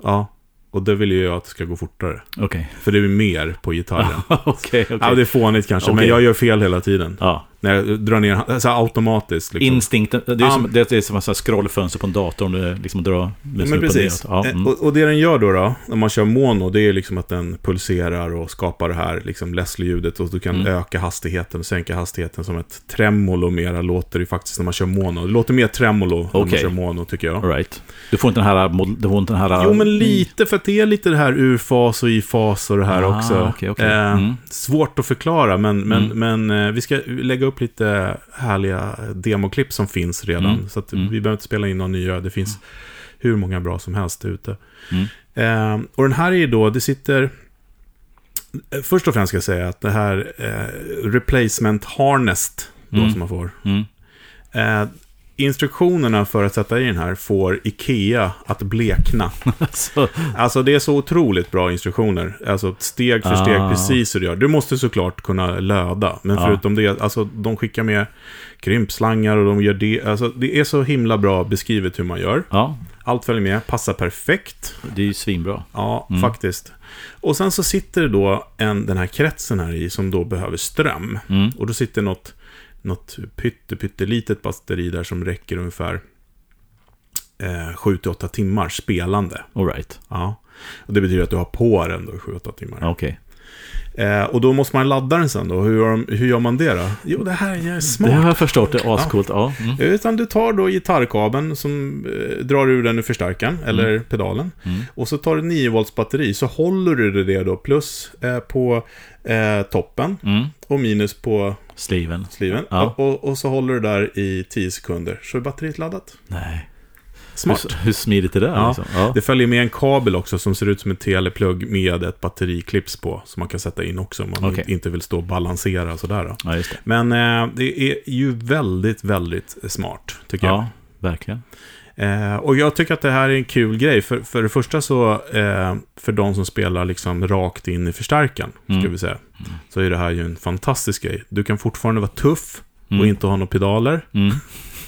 Ja, och det vill ju jag att det ska gå fortare. Okej. För det är mer på gitarren. Okej, okej. Ja, det är fånigt kanske, men Okej. jag gör fel hela tiden. Ja. När jag drar ner, alltså automatiskt liksom. Instinkten, det är Ja. som, det är som ett scrollfönster på en dator om du liksom drar musen upp och precis. neråt. Ja, Eh, mm. och, och det den gör då, då, när man kör mono, det är liksom att den pulserar och skapar det här liksom Leslie-ljudet och du kan Mm. öka hastigheten och sänka hastigheten som ett tremolo mera låter det faktiskt när man kör mono. Det låter mer tremolo när man kör mono tycker jag. All right. Du får inte den här... Du får inte den här Jo, men lite, för att det är lite det här ur-fas och i-fas och det här Ah, också. okej, okej. Eh, Mm. Svårt att förklara, men, men, Mm. men eh, vi ska lägga upp lite härliga demoklipp som finns redan. Mm. Så att Mm. vi behöver inte spela in några nya. Det finns hur många bra som helst ute. Mm. Eh, och den här är ju då, det sitter... Först och främst ska jag säga att det här eh, replacement harnessed då Mm. som man får. Mm. Eh, instruktionerna för att sätta i den här får Ikea att blekna. Så, Alltså det är så otroligt bra instruktioner. Alltså steg för steg, Ah. precis hur du gör. Du måste såklart kunna löda. Men Ja. förutom det, alltså de skickar med krympslangar och de gör det. Alltså det är så himla bra beskrivet hur man gör. ja, Allt följer med, passar perfekt. det är ju svinbra. Ja, Mm. faktiskt. Och sen så sitter det då en, den här kretsen här i som då behöver ström. Mm. Och då sitter något, något pytte, pyttelitet batteri där som räcker ungefär eh, 7-8 timmar spelande. All right. Ja. Och det betyder att du har på den då i 7-8 timmar. Ja, Okej. Eh, och då måste man ladda den sen då. Hur gör, de- hur gör man det då? Jo, det här är Det smart. har jag förstått. Det är ascoolt. Ja. Mm. Utan du tar då gitarrkabeln som eh, drar ur den ur förstärkaren, eller pedalen. Mm. Och så tar du 9 volts batteri, så håller du det då plus eh, på eh, toppen Mm. och minus på Sliven. sliven. Ja. Och, och, så håller du där i 10 sekunder, så är batteriet laddat. Nej. Smart. Hur, hur smidigt är det? Ja. Liksom? Ja. Det följer med en kabel också som ser ut som en teleplugg med ett batteriklips på. Som man kan sätta in också om man Okej. inte vill stå och balansera sådär. Då. ja, det. Men eh, det är ju väldigt, väldigt smart, tycker jag. Ja, verkligen. Eh, och jag tycker att det här är en kul grej. För, för det första så, eh, för de som spelar liksom rakt in i förstärkaren, Mm. ska vi säga, så är det här ju en fantastisk grej. Du kan fortfarande vara tuff och Mm. inte ha några pedaler. Mm.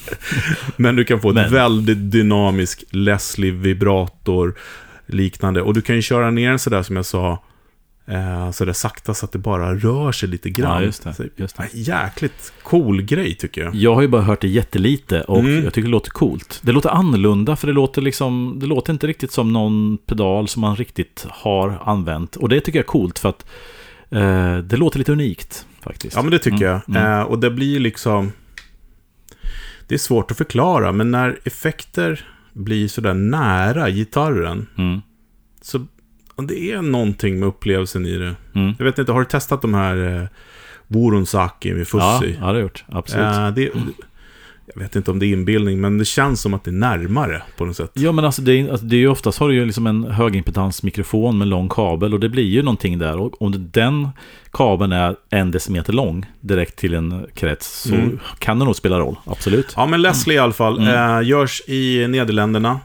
Men du kan få ett Men- väldigt dynamisk Leslie vibrator liknande. Och du kan ju köra ner den sådär som jag sa, eh, sådär sakta så att det bara rör sig lite grann. Ja, just det. Så, Just det. Jäkligt cool grej tycker jag. Jag har ju bara hört det jättelite och Mm. jag tycker det låter coolt. Det låter annorlunda för det låter liksom, det låter inte riktigt som någon pedal som man riktigt har använt. Och det tycker jag är coolt för att eh, det låter lite unikt faktiskt. Ja, men det tycker Mm, jag. mm. Eh, och det blir liksom... Det är svårt att förklara, men när effekter blir sådär nära gitarren, Mm. så det är någonting med upplevelsen i det. Mm. Jag vet inte, har du testat de här eh, Woronsaki med Ja, Fussi? ja, det har jag gjort. Absolut. Eh, det, jag vet inte om det är inbildning, men det känns som att det är närmare på något sätt. Ja men alltså det är, alltså det är ju oftast har du ju liksom en högimpedans-mikrofon med lång kabel och det blir ju någonting där. Och om den kabeln är en decimeter lång direkt till en krets så Mm. kan det nog spela roll. Absolut. Ja, men Leslie i alla fall. Mm. Eh, görs i Nederländerna.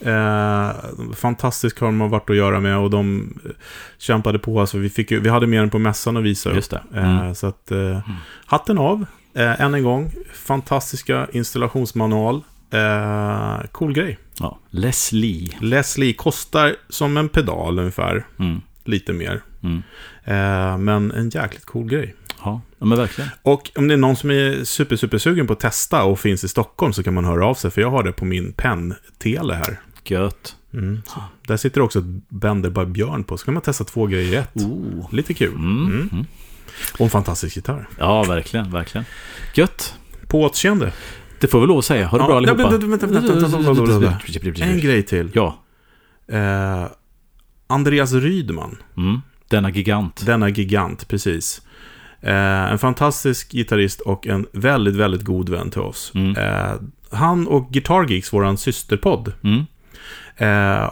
Eh, fantastiskt har de varit att göra med och de eh, kämpade på. Alltså, vi, fick, ju- vi hade med den på mässan och visa. Just det. Eh, Mm. Så att, eh, hatten av. Eh, än en gång, fantastiska installationsmanual. Eh, cool grej. Ja. Leslie. Leslie kostar som en pedal ungefär. Mm. Lite mer. Mm. Eh, men en jäkligt cool grej. Ja. ja, men verkligen. Och om det är någon som är super, super sugen på att testa och finns i Stockholm så kan man höra av sig. För jag har det på min penn-tele här. Gött. Mm. Där sitter också ett Bender by Björn på. Så kan man testa två grejer i ett. Oh. Lite kul. Mm. Mm. Mm. Och en fantastisk gitarr. Ja, verkligen, verkligen. Gött. På återseende. Det får vi lov att säga. Ha det Ja, bra nej, allihopa. vänta, vänta, vänta, vänta. En grej till. Ja. Eh, Andreas Rydman. Mm. Denna gigant. Denna gigant, precis. Eh, en fantastisk gitarrist och en väldigt, väldigt god vän till oss. Mm. Eh, han och Guitar Geeks, våran systerpodd, Mm. Eh, eh,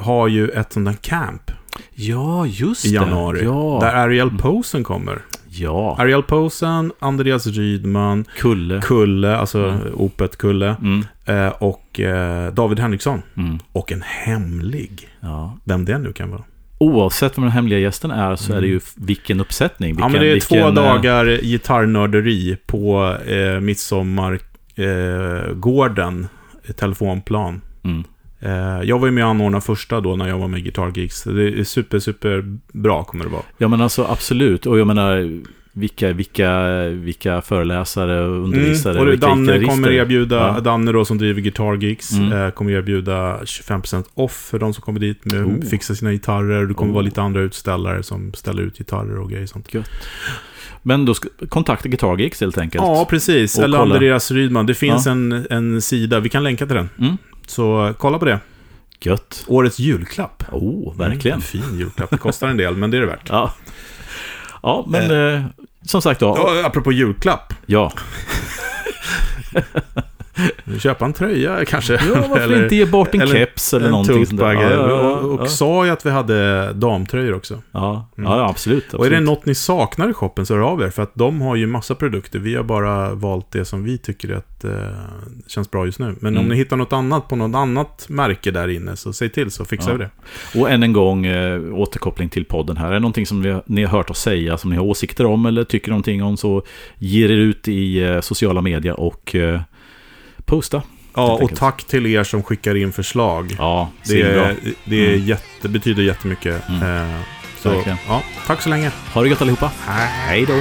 har ju ett sånt där camp Ja, just i det. januari. Ja. Där Ariel Posen kommer. ja. Ariel Posen, Andreas Rydman, Kulle. Kulle, alltså Mm. Opet Kulle, Mm. eh, och eh, David Henriksson. Mm. Och en hemlig, Ja. vem det nu kan vara. Oavsett vem den hemliga gästen är så är det ju f- vilken uppsättning. Vilken, ja, men det är vilken, två eh, dagar gitarrnörderi på eh, Midsommargården, eh, gården, eh, telefonplan. Eh, jag var ju med och anordnade första då när jag var med i Guitar Geeks. Det är super, super bra kommer det vara. Ja, men alltså absolut. Och jag menar, vilka, vilka, vilka föreläsare, undervisare, Mm. Och Danne kommer erbjuda, Ja. Danne då som driver Guitar Geeks, Mm. eh, kommer erbjuda 25% off för de som kommer dit med Oh. fixa sina gitarrer. Det kommer Oh. vara lite andra utställare som ställer ut gitarrer och grejer sånt. Men då kontakta Guitar Geeks helt enkelt. Ja, precis. Och Eller kolla. Andreas Rydman. Det finns Ja. en, en sida, vi kan länka till den. Mm. Så eh, kolla på det. Gött. Årets julklapp. Oh, verkligen. Mm, fin julklapp. Det kostar en del, men det är det värt. Ja. Ja, men eh, som sagt då. Ja, apropå julklapp. Ja, Köpa en tröja kanske. ja varför inte ge bort en eller keps eller en någonting sånt där. Ja, ja, ja, och och sa ju att vi hade damtröjor också. Ja, Mm. ja, ja absolut. Och är det absolut. något ni saknar i shoppen så hör av er. För att de har ju massa produkter. Vi har bara valt det som vi tycker att, eh, känns bra just nu. Men om Mm. ni hittar något annat på något annat märke där inne så säg till så fixar vi det. Och än en gång eh, återkoppling till podden här. Är det någonting som ni, ni har hört oss säga, som ni har åsikter om eller tycker någonting om så ge er ut i eh, sociala medier och eh, posta. Ja, och tack till er som skickar in förslag. Ja, Det, är, det är Mm. jätte, betyder jättemycket. Mm. Eh, så, Verkligen. ja, tack så länge. Ha det gött allihopa. Hej då.